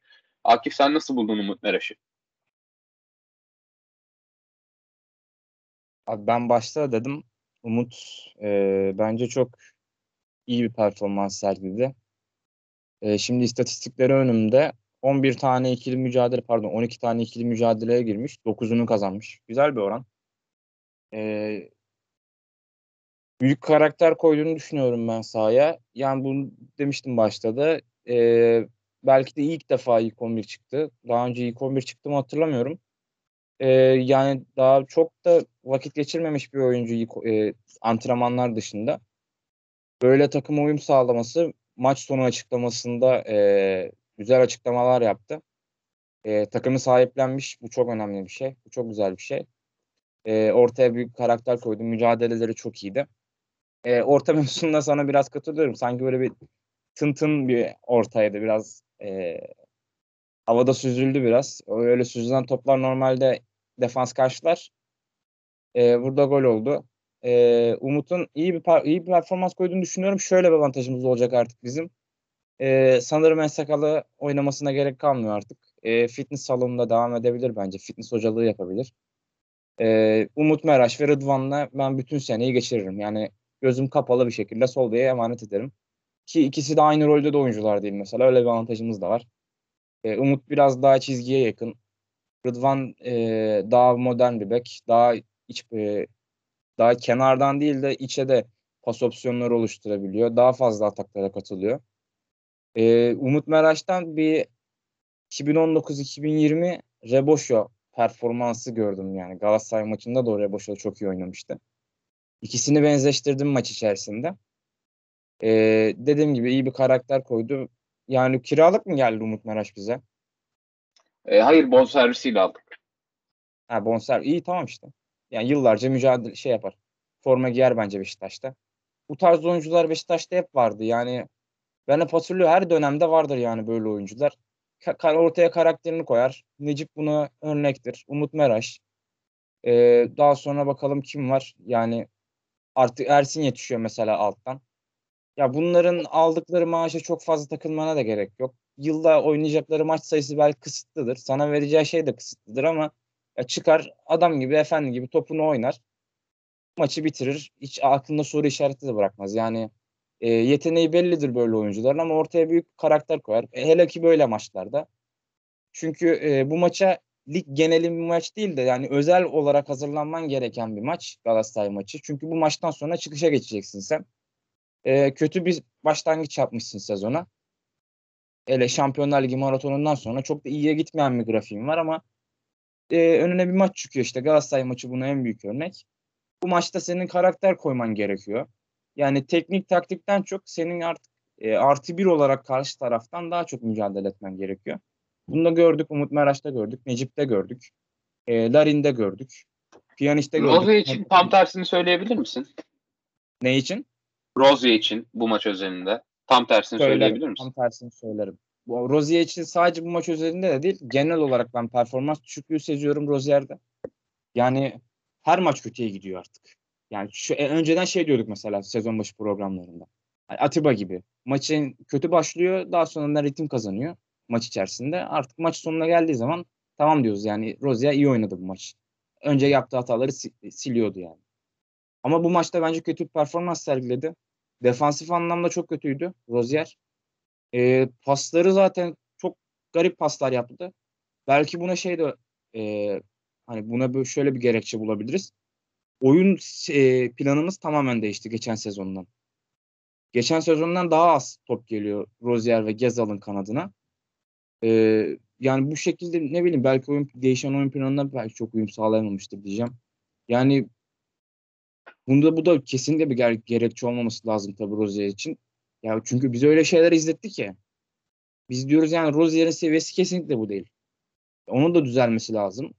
A: Akif sen nasıl buldun Umut Meraş'ı?
C: Abi ben başta dedim Umut e, bence çok iyi bir performans sergiledi. E, şimdi istatistikleri önümde 11 tane ikili mücadele pardon 12 tane ikili mücadeleye girmiş. 9'unu kazanmış. Güzel bir oran. E, büyük karakter koyduğunu düşünüyorum ben sahaya. Yani bunu demiştim başta da. E, belki de ilk defa ilk 11 çıktı. Daha önce ilk 11 çıktı mı hatırlamıyorum. E, yani daha çok da vakit geçirmemiş bir oyuncu ilk, e, antrenmanlar dışında. Böyle takım uyum sağlaması maç sonu açıklamasında e, güzel açıklamalar yaptı. E, takımı sahiplenmiş. Bu çok önemli bir şey. Bu çok güzel bir şey. E, ortaya büyük karakter koydu. Mücadeleleri çok iyiydi. E, orta [LAUGHS] mevzusunda sana biraz katılıyorum. Sanki böyle bir tın tın bir ortaydı. Biraz e, havada süzüldü biraz. Öyle süzülen toplar normalde defans karşılar. E, burada gol oldu. E, Umut'un iyi bir iyi bir performans koyduğunu düşünüyorum. Şöyle bir avantajımız olacak artık bizim. E, sanırım Ensakalı oynamasına gerek kalmıyor artık. E, fitness salonunda devam edebilir bence. Fitness hocalığı yapabilir. E, Umut Meraş ve Rıdvan'la ben bütün seneyi geçiririm. Yani gözüm kapalı bir şekilde sol diye emanet ederim. Ki ikisi de aynı rolde de oyuncular değil mesela. Öyle bir avantajımız da var. E, Umut biraz daha çizgiye yakın. Rıdvan e, daha modern bir bek. Daha iç, e, daha kenardan değil de içe de pas opsiyonları oluşturabiliyor. Daha fazla ataklara katılıyor. Ee, Umut Meraş'tan bir 2019-2020 Reboşo performansı gördüm yani. Galatasaray maçında da o Reboşo çok iyi oynamıştı. İkisini benzeştirdim maç içerisinde. Ee, dediğim gibi iyi bir karakter koydu. Yani kiralık mı geldi Umut Meraş bize?
A: E, hayır bonservisiyle aldık.
C: Ha bonservis. İyi tamam işte. Yani yıllarca mücadele şey yapar. Forma giyer bence Beşiktaş'ta. Bu tarz oyuncular Beşiktaş'ta hep vardı. Yani ben hep hatırlıyorum her dönemde vardır yani böyle oyuncular. Ka- ortaya karakterini koyar. Necip buna örnektir. Umut Meraş. Ee, daha sonra bakalım kim var. Yani artık Ersin yetişiyor mesela alttan. Ya bunların aldıkları maaşa çok fazla takılmana da gerek yok. Yılda oynayacakları maç sayısı belki kısıtlıdır. Sana vereceği şey de kısıtlıdır ama ya çıkar adam gibi efendi gibi topunu oynar. Maçı bitirir. Hiç aklında soru işareti de bırakmaz. Yani e, yeteneği bellidir böyle oyuncuların ama ortaya büyük karakter koyar. E, hele ki böyle maçlarda. Çünkü e, bu maça lig geneli bir maç değil de yani özel olarak hazırlanman gereken bir maç Galatasaray maçı. Çünkü bu maçtan sonra çıkışa geçeceksin sen. E, kötü bir başlangıç yapmışsın sezona. Hele Şampiyonlar Ligi maratonundan sonra çok da iyiye gitmeyen bir grafiğim var ama e, önüne bir maç çıkıyor işte Galatasaray maçı buna en büyük örnek. Bu maçta senin karakter koyman gerekiyor. Yani teknik taktikten çok senin artık e, artı bir olarak karşı taraftan daha çok mücadele etmen gerekiyor. Bunu da gördük. Umut Meraş'ta gördük. Necip'te gördük. E, Larin'de gördük. Piyanist'te gördük.
A: Rozya için tam tersini söyleyebilir misin?
C: Ne için?
A: Rozya için bu maç özelinde. Tam tersini
C: söylerim,
A: söyleyebilir misin?
C: Tam tersini söylerim. Bu Rozier için sadece bu maç özelinde de değil. Genel olarak ben performans düşüklüğü seziyorum Rozier'de. Yani her maç kötüye gidiyor artık. Yani şu, e, önceden şey diyorduk mesela sezon başı programlarında. Yani Atiba gibi. Maçın kötü başlıyor daha sonra ritim kazanıyor maç içerisinde. Artık maç sonuna geldiği zaman tamam diyoruz yani Rozier iyi oynadı bu maç. Önce yaptığı hataları siliyordu yani. Ama bu maçta bence kötü bir performans sergiledi. Defansif anlamda çok kötüydü Rozier. E, pasları zaten çok garip paslar yaptı. Belki buna şey de e, hani buna şöyle bir gerekçe bulabiliriz. Oyun e, planımız tamamen değişti geçen sezondan. Geçen sezondan daha az top geliyor Rozier ve Gezal'ın kanadına. E, yani bu şekilde ne bileyim belki oyun değişen oyun planına belki çok uyum sağlayamamıştır diyeceğim. Yani Bunda bu da kesinlikle bir ger- gerekçe olmaması lazım tabii Rozier için. Ya çünkü bize öyle şeyler izletti ki. Biz diyoruz yani Rozier'in seviyesi kesinlikle bu değil. Onun da düzelmesi lazım.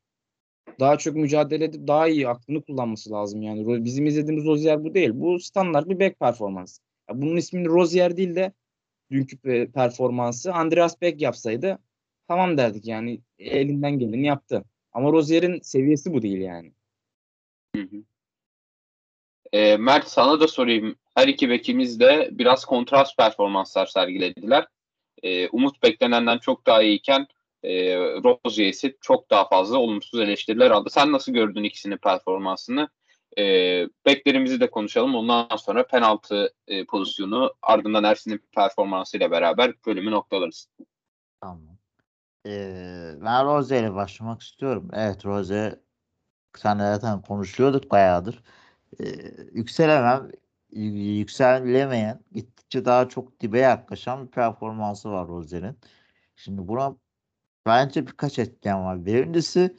C: Daha çok mücadele edip daha iyi aklını kullanması lazım yani. Bizim izlediğimiz Rozier bu değil. Bu standart bir back performans. Ya bunun ismini Rozier değil de dünkü pe- performansı Andreas Beck yapsaydı tamam derdik yani elinden geleni yaptı. Ama Rozier'in seviyesi bu değil yani.
A: Hı hı. E, Mert sana da sorayım. Her iki bekimiz de biraz kontrast performanslar sergilediler. E, Umut beklenenden çok daha iyiyken e, Rozier ise çok daha fazla olumsuz eleştiriler aldı. Sen nasıl gördün ikisinin performansını? E, beklerimizi de konuşalım. Ondan sonra penaltı e, pozisyonu ardından Ersin'in performansıyla beraber bölümü noktalarız.
B: Tamam. Ee, ben Rose ile başlamak istiyorum. Evet Rose sen zaten konuşuyorduk bayağıdır. Ee, yükselemem, y- yükselemeyen, gittikçe daha çok dibe yaklaşan bir performansı var Rose'nin. Şimdi buna bence birkaç etken var. Birincisi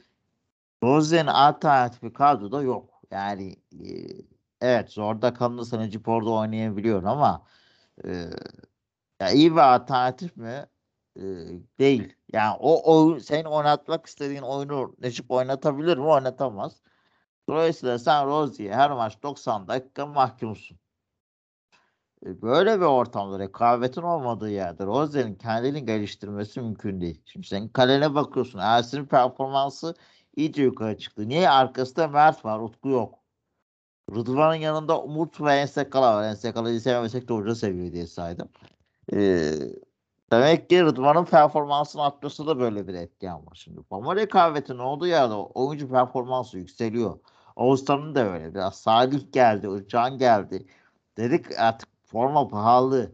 B: Rose'nin alternatif bir kadroda yok. Yani e, evet zorda kalınırsa Necip orada oynayabiliyor ama e, ya iyi bir alternatif mi? Ee, değil. Yani o oyun senin oynatmak istediğin oyunu Necip oynatabilir mi? Oynatamaz. Dolayısıyla sen Rozier'e her maç 90 dakika mahkumsun. E, Böyle bir ortamda rekabetin olmadığı yerde Rozier'in kendini geliştirmesi mümkün değil. Şimdi senin kalene bakıyorsun. Ersin'in performansı iyice yukarı çıktı. Niye? Arkasında Mert var. Utku yok. Rıdvan'ın yanında Umut ve Ensekala var. Ensekala'yı sevmesek de hoca seviyor diye saydım. Ee, Demek ki Rıdvan'ın performansının artması da böyle bir etken var şimdi. Ama rekabetin olduğu yerde oyuncu performansı yükseliyor. Oğuzhan'ın da öyle. Biraz Salih geldi, Özcan geldi. Dedik artık forma pahalı.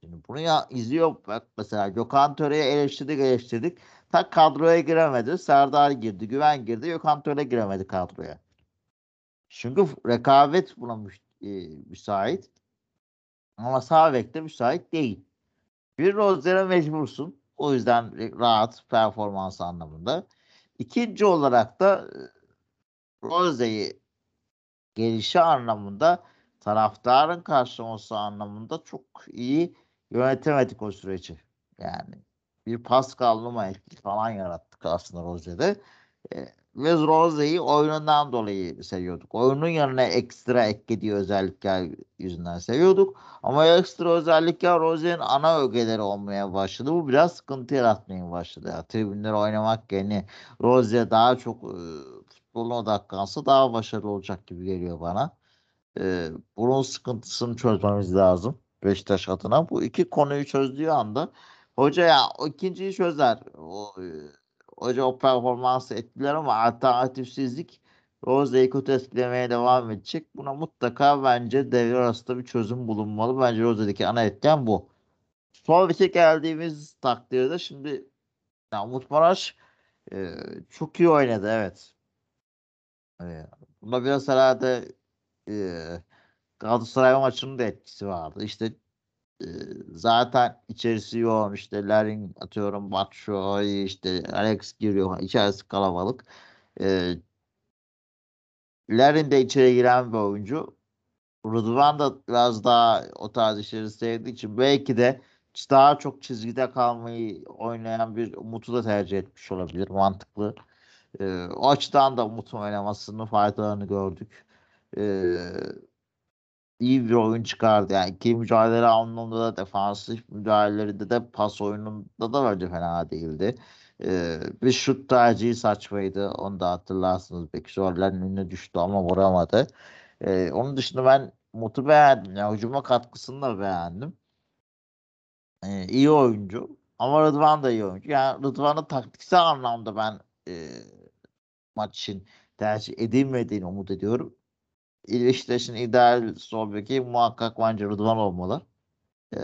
B: Şimdi bunu ya izliyor bak mesela Gökhan Töre'yi eleştirdik eleştirdik. Tak kadroya giremedi. Serdar girdi, Güven girdi. Gökhan Töre giremedi kadroya. Çünkü rekabet buna müş- e, müsait. Ama sağ bekte müsait değil. Bir Rozier'e mecbursun. O yüzden rahat performans anlamında. İkinci olarak da Rozier'i gelişi anlamında taraftarın karşılaması anlamında çok iyi yönetemedik o süreci. Yani bir Pascal Numa etkisi falan yarattık aslında Rozier'de. E, ve Rozier'i oyunundan dolayı seviyorduk. Oyunun yanına ekstra eklediği özellikler yüzünden seviyorduk. Ama ekstra özellikler Rozier'in ana ögeleri olmaya başladı. Bu biraz sıkıntı yaratmaya başladı. Yani tribünlere oynamak yerine Rozier daha çok e, futboluna odaklansa daha başarılı olacak gibi geliyor bana. E, bunun sıkıntısını çözmemiz lazım Beşiktaş adına. Bu iki konuyu çözdüğü anda hoca ya o ikinciyi çözer. O, e, hoca o performansı etkiler ama alternatifsizlik Rozier'i kötü etkilemeye devam edecek. Buna mutlaka bence devre arasında bir çözüm bulunmalı. Bence Rozier'deki ana etken bu. Forvet'e geldiğimiz takdirde şimdi ya Umut Maraş e, çok iyi oynadı evet. E, bunda biraz herhalde e, Galatasaray maçının da etkisi vardı. İşte e, zaten içerisi yoğun işte Larin atıyorum Batshuayi işte Alex giriyor içerisi kalabalık. E, Larin de içeri giren bir oyuncu. Rıdvan da biraz daha o tarz işleri sevdiği için belki de daha çok çizgide kalmayı oynayan bir Umut'u da tercih etmiş olabilir. Mantıklı. Ee, o açıdan da Umut'un oynamasının faydalarını gördük. Ee, iyi bir oyun çıkardı. Yani iki mücadele anlamında da defansif müdahalelerinde de pas oyununda da bence fena değildi. Ee, bir şut tercihi saçmaydı. Onu da hatırlarsınız. Belki zorların önüne düştü ama vuramadı. Ee, onun dışında ben Umut'u beğendim. Yani hücuma katkısını da beğendim. Ee, iyi oyuncu. Ama Rıdvan da iyi oyuncu. Yani Rıdvan'ın taktiksel anlamda ben e, maç için tercih edilmediğini umut ediyorum. Beşiktaş'ın ideal sol beki muhakkak bence Rıdvan olmalı. Ee,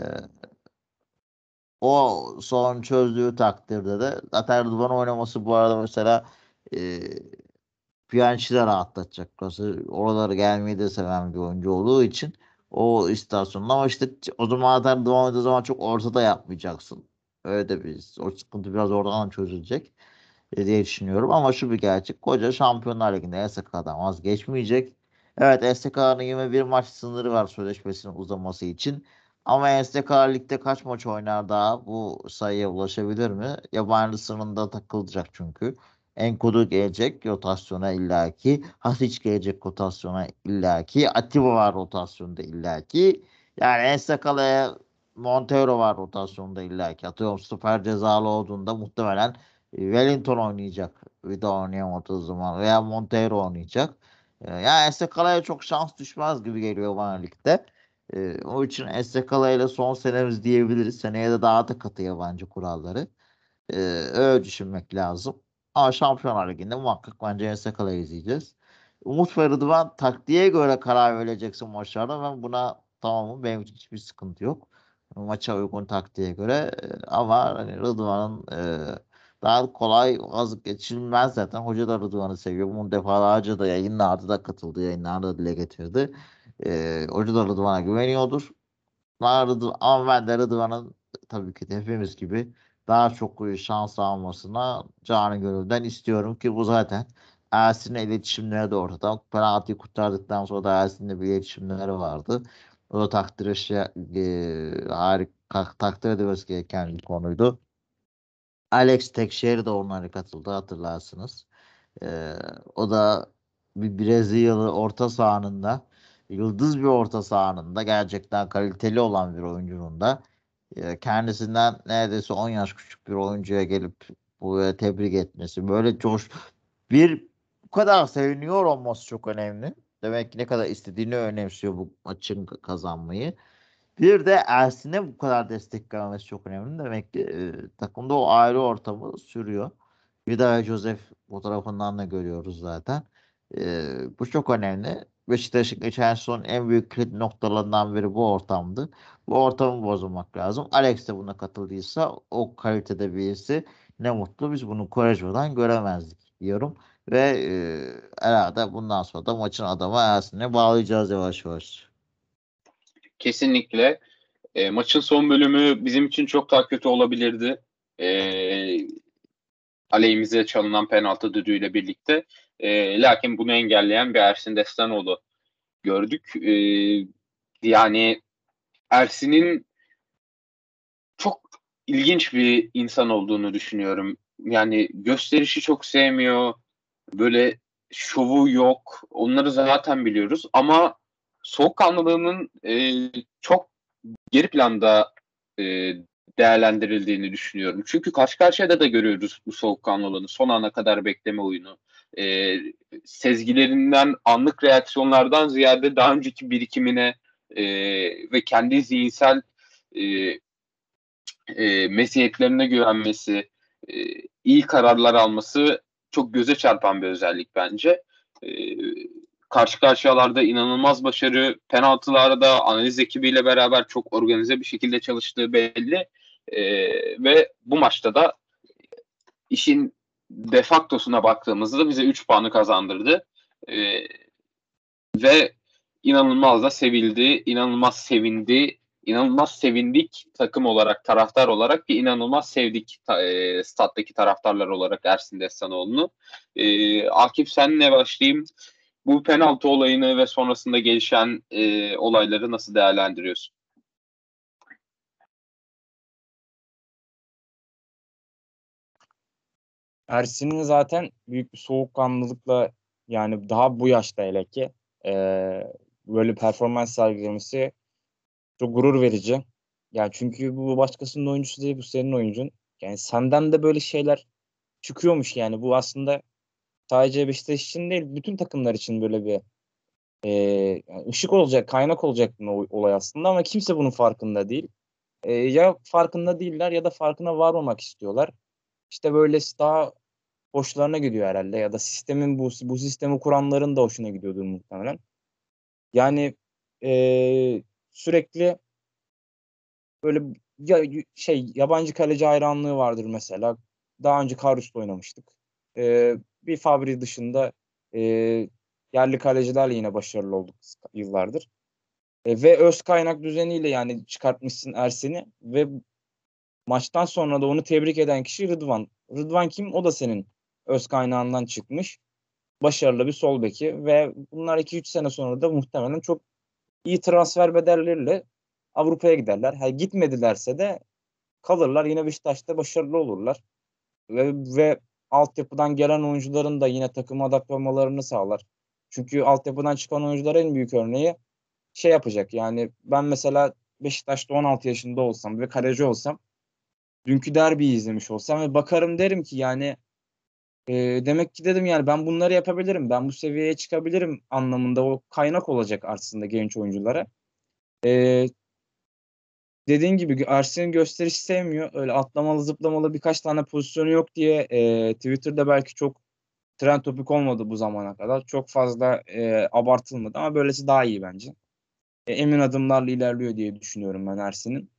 B: o sorun çözdüğü takdirde de zaten Rıdvan oynaması bu arada mesela e, Pjanic'i de rahatlatacak. Oralara gelmeyi de seven bir oyuncu olduğu için o istasyonda ama işte o zaman zaten Rıdvan oynadığı zaman çok ortada yapmayacaksın. Öyle de bir o sıkıntı biraz oradan çözülecek diye düşünüyorum. Ama şu bir gerçek. Koca Şampiyonlar Ligi'nde SK'dan vazgeçmeyecek. Evet STK'nın 21 maç sınırı var sözleşmesinin uzaması için. Ama STK ligde kaç maç oynar daha bu sayıya ulaşabilir mi? Yabancı sınırında takılacak çünkü. Enkodu gelecek rotasyona illaki. Hasic gelecek rotasyona illaki. Atiba var rotasyonda illaki. Yani STK'ya Montero var rotasyonda illaki. Atıyorum süper cezalı olduğunda muhtemelen Wellington oynayacak. Vida oynayamadığı zaman veya Montero oynayacak. Yani STK'ya çok şans düşmez gibi geliyor bana ligde. E, o için STK'la ile son senemiz diyebiliriz. Seneye de daha da katı yabancı kuralları. Öyle düşünmek lazım. Ama Şampiyonlar Ligi'nde muhakkak bence STK'la izleyeceğiz. Umut ve Rıdvan taktiğe göre karar vereceksin maçlarda. Ben buna tamamım. Benim için hiçbir sıkıntı yok. Maça uygun taktiğe göre. Ama hani Rıdvan'ın e, daha kolay vazgeçilmez zaten. Hoca da Rıdvan'ı seviyor. Bunu defalarca da yayınlarda da katıldı. Yayınlarda da dile getirdi. E, hoca da Rıdvan'a güveniyordur. Ama ben de Rıdvan'ın tabii ki de hepimiz gibi daha çok şans almasına canı gönülden istiyorum ki bu zaten Ersin'le iletişimleri de ortada. Penaltıyı kurtardıktan sonra da Ersin'le bir iletişimleri vardı. O da takdir şey, e, harika, takdir edilmesi gereken bir konuydu. Alex Tekşehir de onlara katıldı hatırlarsınız. Ee, o da bir Brezilyalı orta sahanında yıldız bir orta sahanında gerçekten kaliteli olan bir oyuncunun da e, kendisinden neredeyse 10 yaş küçük bir oyuncuya gelip bu tebrik etmesi böyle coş bir bu kadar seviniyor olması çok önemli. Demek ki ne kadar istediğini önemsiyor bu maçın kazanmayı. Bir de Ersin'e bu kadar destek vermesi çok önemli. Demek ki e, takımda o aile ortamı sürüyor. Bir daha Joseph fotoğrafından da görüyoruz zaten. E, bu çok önemli. Beşiktaş'ın geçen son en büyük kilit noktalarından biri bu ortamdı. Bu ortamı bozulmak lazım. Alex de buna katıldıysa o kalitede birisi ne mutlu. Biz bunu Korejo'dan göremezdik diyorum. Ve e, herhalde bundan sonra da maçın adamı Ersin'e bağlayacağız yavaş yavaş.
A: Kesinlikle. E, maçın son bölümü bizim için çok daha kötü olabilirdi. E, aleyhimize çalınan penaltı düdüğüyle birlikte. E, lakin bunu engelleyen bir Ersin Destanoğlu gördük. E, yani Ersin'in çok ilginç bir insan olduğunu düşünüyorum. Yani gösterişi çok sevmiyor. Böyle şovu yok. Onları zaten biliyoruz ama soğukkanlılığının e, çok geri planda e, değerlendirildiğini düşünüyorum. Çünkü karşı karşıya da görüyoruz bu soğukkanlılığını. Son ana kadar bekleme oyunu. E, sezgilerinden, anlık reaksiyonlardan ziyade daha önceki birikimine e, ve kendi zihinsel e, e, mesiyetlerine güvenmesi, e, iyi kararlar alması çok göze çarpan bir özellik bence. E, karşı karşıyalarda inanılmaz başarı, penaltılarda analiz ekibiyle beraber çok organize bir şekilde çalıştığı belli. E, ve bu maçta da işin defaktosuna baktığımızda da bize 3 puanı kazandırdı. E, ve inanılmaz da sevildi, inanılmaz sevindi, inanılmaz sevindik takım olarak, taraftar olarak ki inanılmaz sevdik e, stat'taki taraftarlar olarak Ersin Destanoğlu'nu. E, Akif senle başlayayım bu penaltı olayını ve sonrasında gelişen e, olayları nasıl değerlendiriyorsun?
C: Ersin'in zaten büyük bir soğukkanlılıkla yani daha bu yaşta hele ki e, böyle performans sergilemesi çok gurur verici. Yani çünkü bu başkasının oyuncusu değil bu senin oyuncun. Yani senden de böyle şeyler çıkıyormuş yani bu aslında sadece Beşiktaş için değil bütün takımlar için böyle bir e, ışık olacak, kaynak olacak bir olay aslında ama kimse bunun farkında değil. E, ya farkında değiller ya da farkına varmamak istiyorlar. İşte böyle daha hoşlarına gidiyor herhalde ya da sistemin bu bu sistemi kuranların da hoşuna gidiyordur muhtemelen. Yani e, sürekli böyle ya, şey yabancı kaleci hayranlığı vardır mesela. Daha önce Karus'ta oynamıştık. E, bir Fabri dışında e, yerli kalecilerle yine başarılı olduk yıllardır. E, ve öz kaynak düzeniyle yani çıkartmışsın Ersin'i ve maçtan sonra da onu tebrik eden kişi Rıdvan. Rıdvan kim? O da senin öz kaynağından çıkmış. başarılı bir sol beki ve bunlar 2-3 sene sonra da muhtemelen çok iyi transfer bedelleriyle Avrupa'ya giderler. Ha, gitmedilerse de kalırlar. Yine Beşiktaş'ta başarılı olurlar. Ve, ve altyapıdan gelen oyuncuların da yine takıma adapte olmalarını sağlar. Çünkü altyapıdan çıkan oyuncuların en büyük örneği şey yapacak. Yani ben mesela Beşiktaş'ta 16 yaşında olsam ve kaleci olsam dünkü derbiyi izlemiş olsam ve bakarım derim ki yani e, demek ki dedim yani ben bunları yapabilirim. Ben bu seviyeye çıkabilirim anlamında o kaynak olacak aslında genç oyunculara. E, dediğin gibi Ersin'in gösteriş sevmiyor. Öyle atlamalı zıplamalı birkaç tane pozisyonu yok diye e, Twitter'da belki çok trend topik olmadı bu zamana kadar. Çok fazla e, abartılmadı ama böylesi daha iyi bence. E, emin adımlarla ilerliyor diye düşünüyorum ben Ersin'in.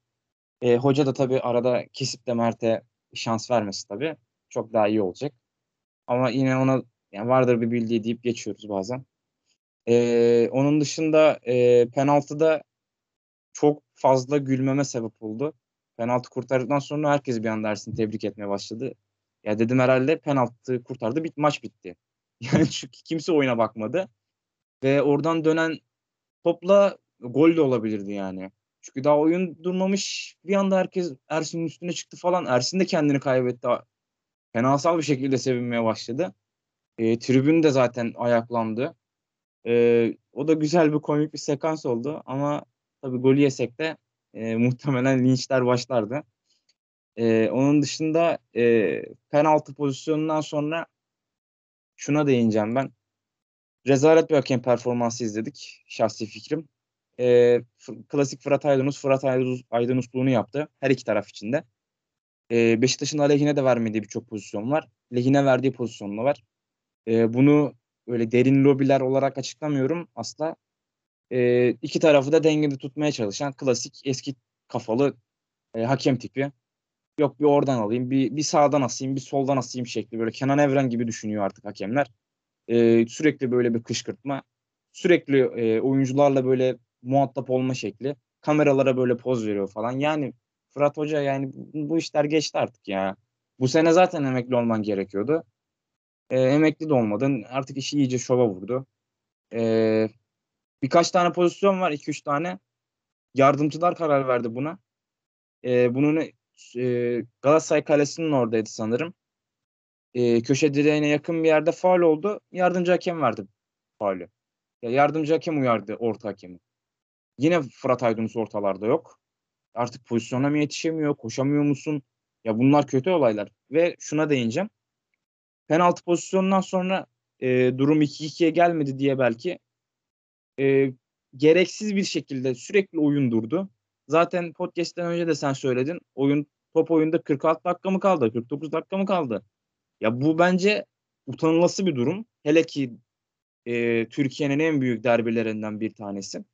C: E, hoca da tabii arada kesip de Mert'e şans vermesi tabii çok daha iyi olacak. Ama yine ona yani vardır bir bildiği deyip geçiyoruz bazen. E, onun dışında e, penaltıda çok fazla gülmeme sebep oldu. Penaltı kurtardıktan sonra herkes bir anda Ersin'i tebrik etmeye başladı. Ya dedim herhalde penaltı kurtardı, bit maç bitti. [LAUGHS] Yani çünkü kimse oyuna bakmadı. Ve oradan dönen topla gol de olabilirdi yani. Çünkü daha oyun durmamış. Bir anda herkes Ersin'in üstüne çıktı falan. Ersin de kendini kaybetti. Fenasal bir şekilde sevinmeye başladı. E, tribün de zaten ayaklandı. E, o da güzel bir komik bir sekans oldu. Ama tabii golü yesek de e, [LAUGHS] muhtemelen linçler başlardı. E, onun dışında e, penaltı pozisyonundan sonra şuna değineceğim ben. Rezalet bir hakem performansı izledik. Şahsi fikrim. E, klasik Fırat Aydınus, Fırat Aydınusluğunu yaptı. Her iki taraf içinde. E, Beşiktaş'ın aleyhine de vermediği birçok pozisyon var. Lehine verdiği pozisyon da var. E, bunu öyle derin lobiler olarak açıklamıyorum asla. E, iki tarafı da dengede tutmaya çalışan klasik eski kafalı e, hakem tipi. Yok bir oradan alayım, bir, bir sağdan asayım, bir soldan asayım şekli. Böyle Kenan Evren gibi düşünüyor artık hakemler. E, sürekli böyle bir kışkırtma. Sürekli e, oyuncularla böyle muhatap olma şekli. Kameralara böyle poz veriyor falan. Yani Fırat Hoca yani bu işler geçti artık ya. Bu sene zaten emekli olman gerekiyordu. E, emekli de olmadın. Artık işi iyice şova vurdu. E, birkaç tane pozisyon var. 2-3 tane. Yardımcılar karar verdi buna. E, bunun e, Galatasaray Kalesi'nin oradaydı sanırım. E, köşe direğine yakın bir yerde faal oldu. Yardımcı hakem verdi faulü. Ya yardımcı hakem uyardı orta hakemi. Yine Fırat Aydınus ortalarda yok. Artık pozisyona mı yetişemiyor, koşamıyor musun? Ya bunlar kötü olaylar. Ve şuna değineceğim. Penaltı pozisyonundan sonra e, durum 2-2'ye gelmedi diye belki e, gereksiz bir şekilde sürekli oyun durdu. Zaten podcast'ten önce de sen söyledin. Oyun top oyunda 46 dakika mı kaldı? 49 dakika mı kaldı? Ya bu bence utanılası bir durum. Hele ki e, Türkiye'nin en büyük derbilerinden bir tanesi.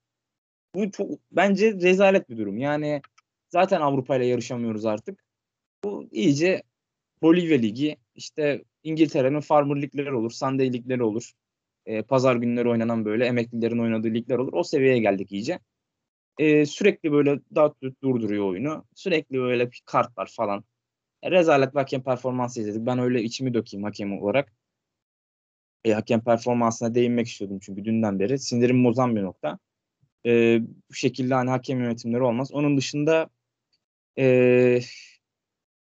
C: Bu çok bence rezalet bir durum. Yani zaten Avrupa ile yarışamıyoruz artık. Bu iyice Bolivya Ligi, işte İngiltere'nin Farmer Ligleri olur, Sunday Ligleri olur. E, pazar günleri oynanan böyle emeklilerin oynadığı ligler olur. O seviyeye geldik iyice e, sürekli böyle dağıt durduruyor oyunu. Sürekli böyle kartlar falan. E, rezalet bir hakem performansı izledik. Ben öyle içimi dökeyim hakem olarak. E, hakem performansına değinmek istiyordum çünkü dünden beri. Sinirim bozan bir nokta. E, bu şekilde hani hakem yönetimleri olmaz. Onun dışında e,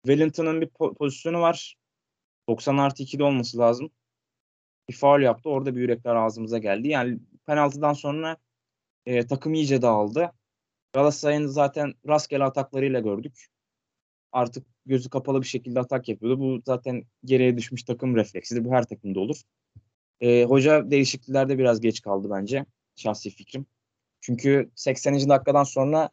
C: Wellington'ın bir po- pozisyonu var. 90 artı 2'de olması lazım. Bir faul yaptı. Orada bir yürekler ağzımıza geldi. Yani penaltıdan sonra e, takım iyice dağıldı. Galatasaray'ın zaten rastgele ataklarıyla gördük. Artık gözü kapalı bir şekilde atak yapıyordu. Bu zaten geriye düşmüş takım refleksidir. Bu her takımda olur. E, hoca değişikliklerde biraz geç kaldı bence. Şahsi fikrim. Çünkü 80. dakikadan sonra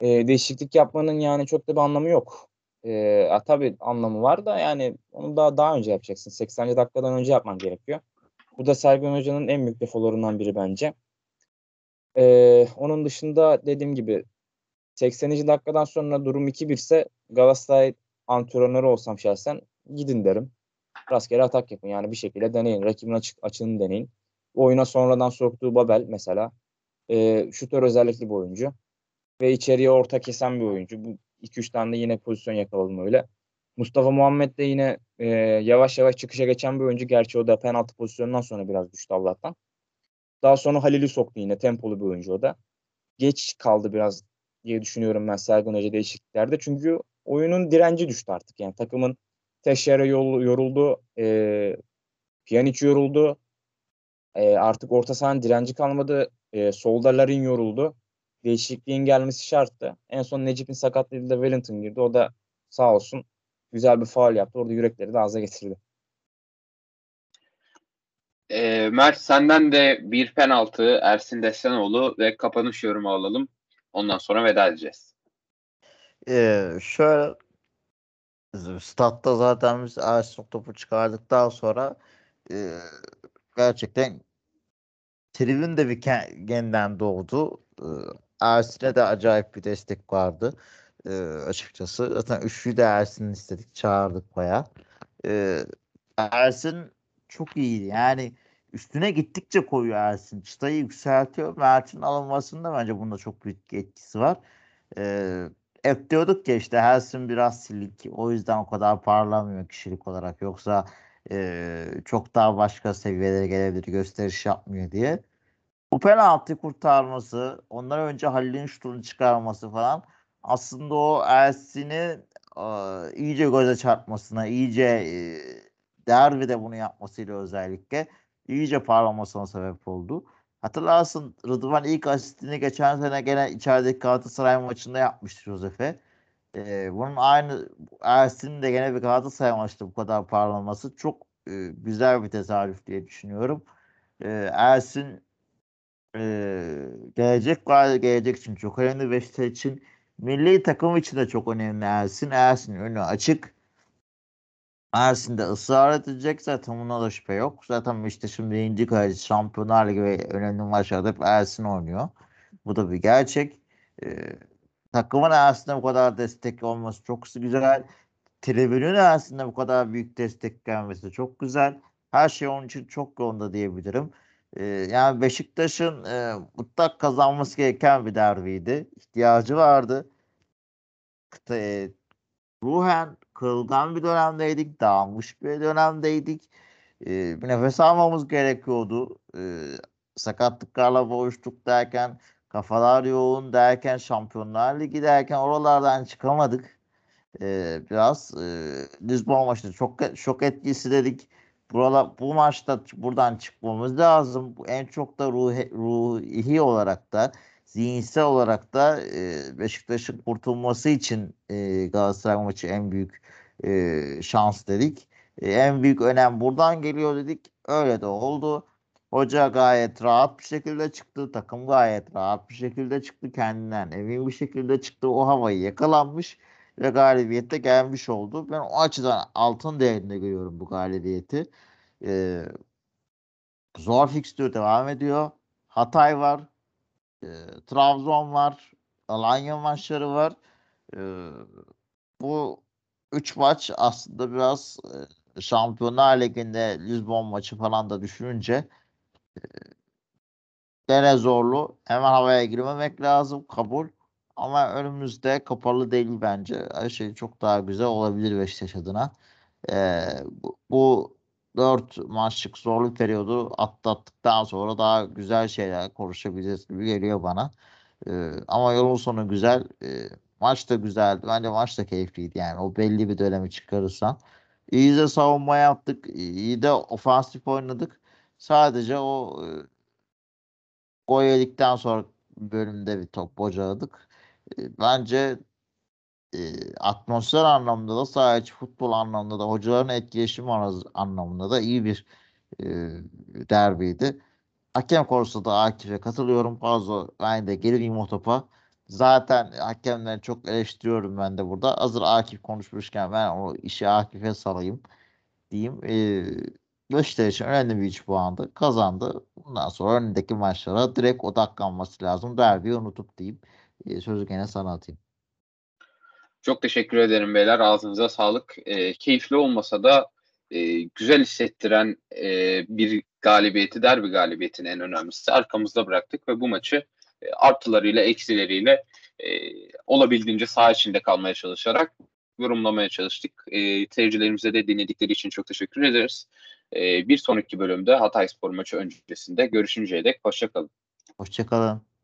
C: e, değişiklik yapmanın yani çok da bir anlamı yok. E, a, tabii anlamı var da yani onu daha daha önce yapacaksın. 80. dakikadan önce yapman gerekiyor. Bu da Sergen Hoca'nın en büyük defolarından biri bence. Ee, onun dışında dediğim gibi 80. dakikadan sonra durum 2-1 ise Galatasaray antrenörü olsam şahsen gidin derim. Rastgele atak yapın yani bir şekilde deneyin. Rakibin açık, açığını deneyin. Oyuna sonradan soktuğu Babel mesela. E, şutör özellikli bir oyuncu. Ve içeriye orta kesen bir oyuncu. Bu 2-3 tane de yine pozisyon yakaladım öyle. Mustafa Muhammed de yine e, yavaş yavaş çıkışa geçen bir oyuncu. Gerçi o da penaltı pozisyonundan sonra biraz düştü Allah'tan. Daha sonra Halil'i soktu yine. Tempolu bir oyuncu o da. Geç kaldı biraz diye düşünüyorum ben Sergen Hoca değişikliklerde. Çünkü oyunun direnci düştü artık. Yani takımın Teşere yoruldu. E, Pjanic yoruldu. E, artık orta sahanın direnci kalmadı. E, solda Larin yoruldu. Değişikliğin gelmesi şarttı. En son Necip'in sakatlığıyla Wellington girdi. O da sağ olsun güzel bir faal yaptı. Orada yürekleri de ağza getirdi.
A: E, Mert senden de bir penaltı Ersin Destanoğlu ve kapanış yorumu alalım. Ondan sonra veda edeceğiz.
B: Ee, şöyle statta zaten biz Ersin topu çıkardıktan sonra e, gerçekten tribün de bir yeniden doğdu. E, Ersin'e de acayip bir destek vardı e, açıkçası. Zaten üçlü de Ersin'i istedik, çağırdık baya. E, Ersin çok iyiydi. Yani üstüne gittikçe koyuyor Ersin. Çıtayı yükseltiyor. Mert'in alınmasında bence bunda çok büyük etkisi var. E, hep diyorduk ya işte Ersin biraz silik. O yüzden o kadar parlamıyor kişilik olarak. Yoksa e, çok daha başka seviyelere gelebilir gösteriş yapmıyor diye. Bu penaltı kurtarması, ondan önce Halil'in şutunu çıkarması falan aslında o Ersin'i e, iyice göze çarpmasına, iyice e, derbide bunu yapmasıyla özellikle iyice parlamasına sebep oldu. Hatırlarsın Rıdvan ilk asistini geçen sene gene içerideki Galatasaray maçında yapmıştı Josef'e. Ee, bunun aynı Ersin'in de gene bir Galatasaray maçta bu kadar parlaması çok e, güzel bir tesadüf diye düşünüyorum. Ee, Ersin e, gelecek gelecek için çok önemli Beşiktaş için milli takım için de çok önemli Ersin. Ersin önü açık. Ersin de ısrar edecek. Zaten buna da şüphe yok. Zaten işte şimdi birinci Şampiyonlar ve önemli maçlarda hep Ersin oynuyor. Bu da bir gerçek. Ee, takımın Ersin'e bu kadar destek olması çok güzel. Tribünün Ersin'e bu kadar büyük destek gelmesi çok güzel. Her şey onun için çok yolunda diyebilirim. Ee, yani Beşiktaş'ın e, mutlak kazanması gereken bir derbiydi. İhtiyacı vardı. E, ruhen kırılgan bir dönemdeydik. Dağılmış bir dönemdeydik. E, bir nefes almamız gerekiyordu. E, sakatlıklarla boğuştuk derken kafalar yoğun derken Şampiyonlar Ligi derken oralardan çıkamadık. E, biraz e, Lisbon maçında çok şok etkisi dedik. Burada, bu maçta buradan çıkmamız lazım. En çok da ruhi, ruhi olarak da zihinsel olarak da e, Beşiktaş'ın kurtulması için e, Galatasaray maçı en büyük e, şans dedik. E, en büyük önem buradan geliyor dedik. Öyle de oldu. Hoca gayet rahat bir şekilde çıktı. Takım gayet rahat bir şekilde çıktı. Kendinden emin bir şekilde çıktı. O havayı yakalanmış ve galibiyette gelmiş oldu. Ben o açıdan altın değerinde görüyorum bu galibiyeti. Ee, zor fikstür devam ediyor. Hatay var. E, Trabzon var. Alanya maçları var. E, bu üç maç aslında biraz e, Şampiyonlar Ligi'nde Lisbon maçı falan da düşününce e, gene zorlu. Hemen havaya girmemek lazım. Kabul. Ama önümüzde kapalı değil bence. Her şey çok daha güzel olabilir Beşiktaş adına. Ee, bu, bu 4 maçlık zorlu periyodu atlattıktan sonra daha güzel şeyler konuşabiliriz gibi geliyor bana. Ee, ama yolun sonu güzel. Ee, maç da güzeldi. Bence maç da keyifliydi yani. O belli bir dönemi çıkarırsan. İyi de savunma yaptık. İyi de ofansif oynadık. Sadece o e, gol yedikten sonra bölümde bir top bocaladık. E, bence e, atmosfer anlamında da sadece futbol anlamında da hocaların etkileşimi anlamında da iyi bir e, derbiydi. Hakem konusunda da Akif'e katılıyorum. Fazla ben de geleyim o topa. Zaten hakemleri çok eleştiriyorum ben de burada. Hazır Akif konuşmuşken ben o işi Akif'e salayım diyeyim. Ee, Beşiktaş önemli bir 3 puandı. Kazandı. Bundan sonra önündeki maçlara direkt odaklanması lazım. Derbiyi unutup diyeyim. Ee, sözü gene sana atayım.
A: Çok teşekkür ederim beyler. Ağzınıza sağlık. E, keyifli olmasa da e, güzel hissettiren e, bir galibiyeti, derbi galibiyetinin en önemlisi arkamızda bıraktık ve bu maçı e, artılarıyla, eksileriyle e, olabildiğince saha içinde kalmaya çalışarak yorumlamaya çalıştık. E, seyircilerimize de dinledikleri için çok teşekkür ederiz. E, bir sonraki bölümde Hatay Spor maçı öncesinde görüşünceye dek hoşçakalın.
B: Hoşçakalın.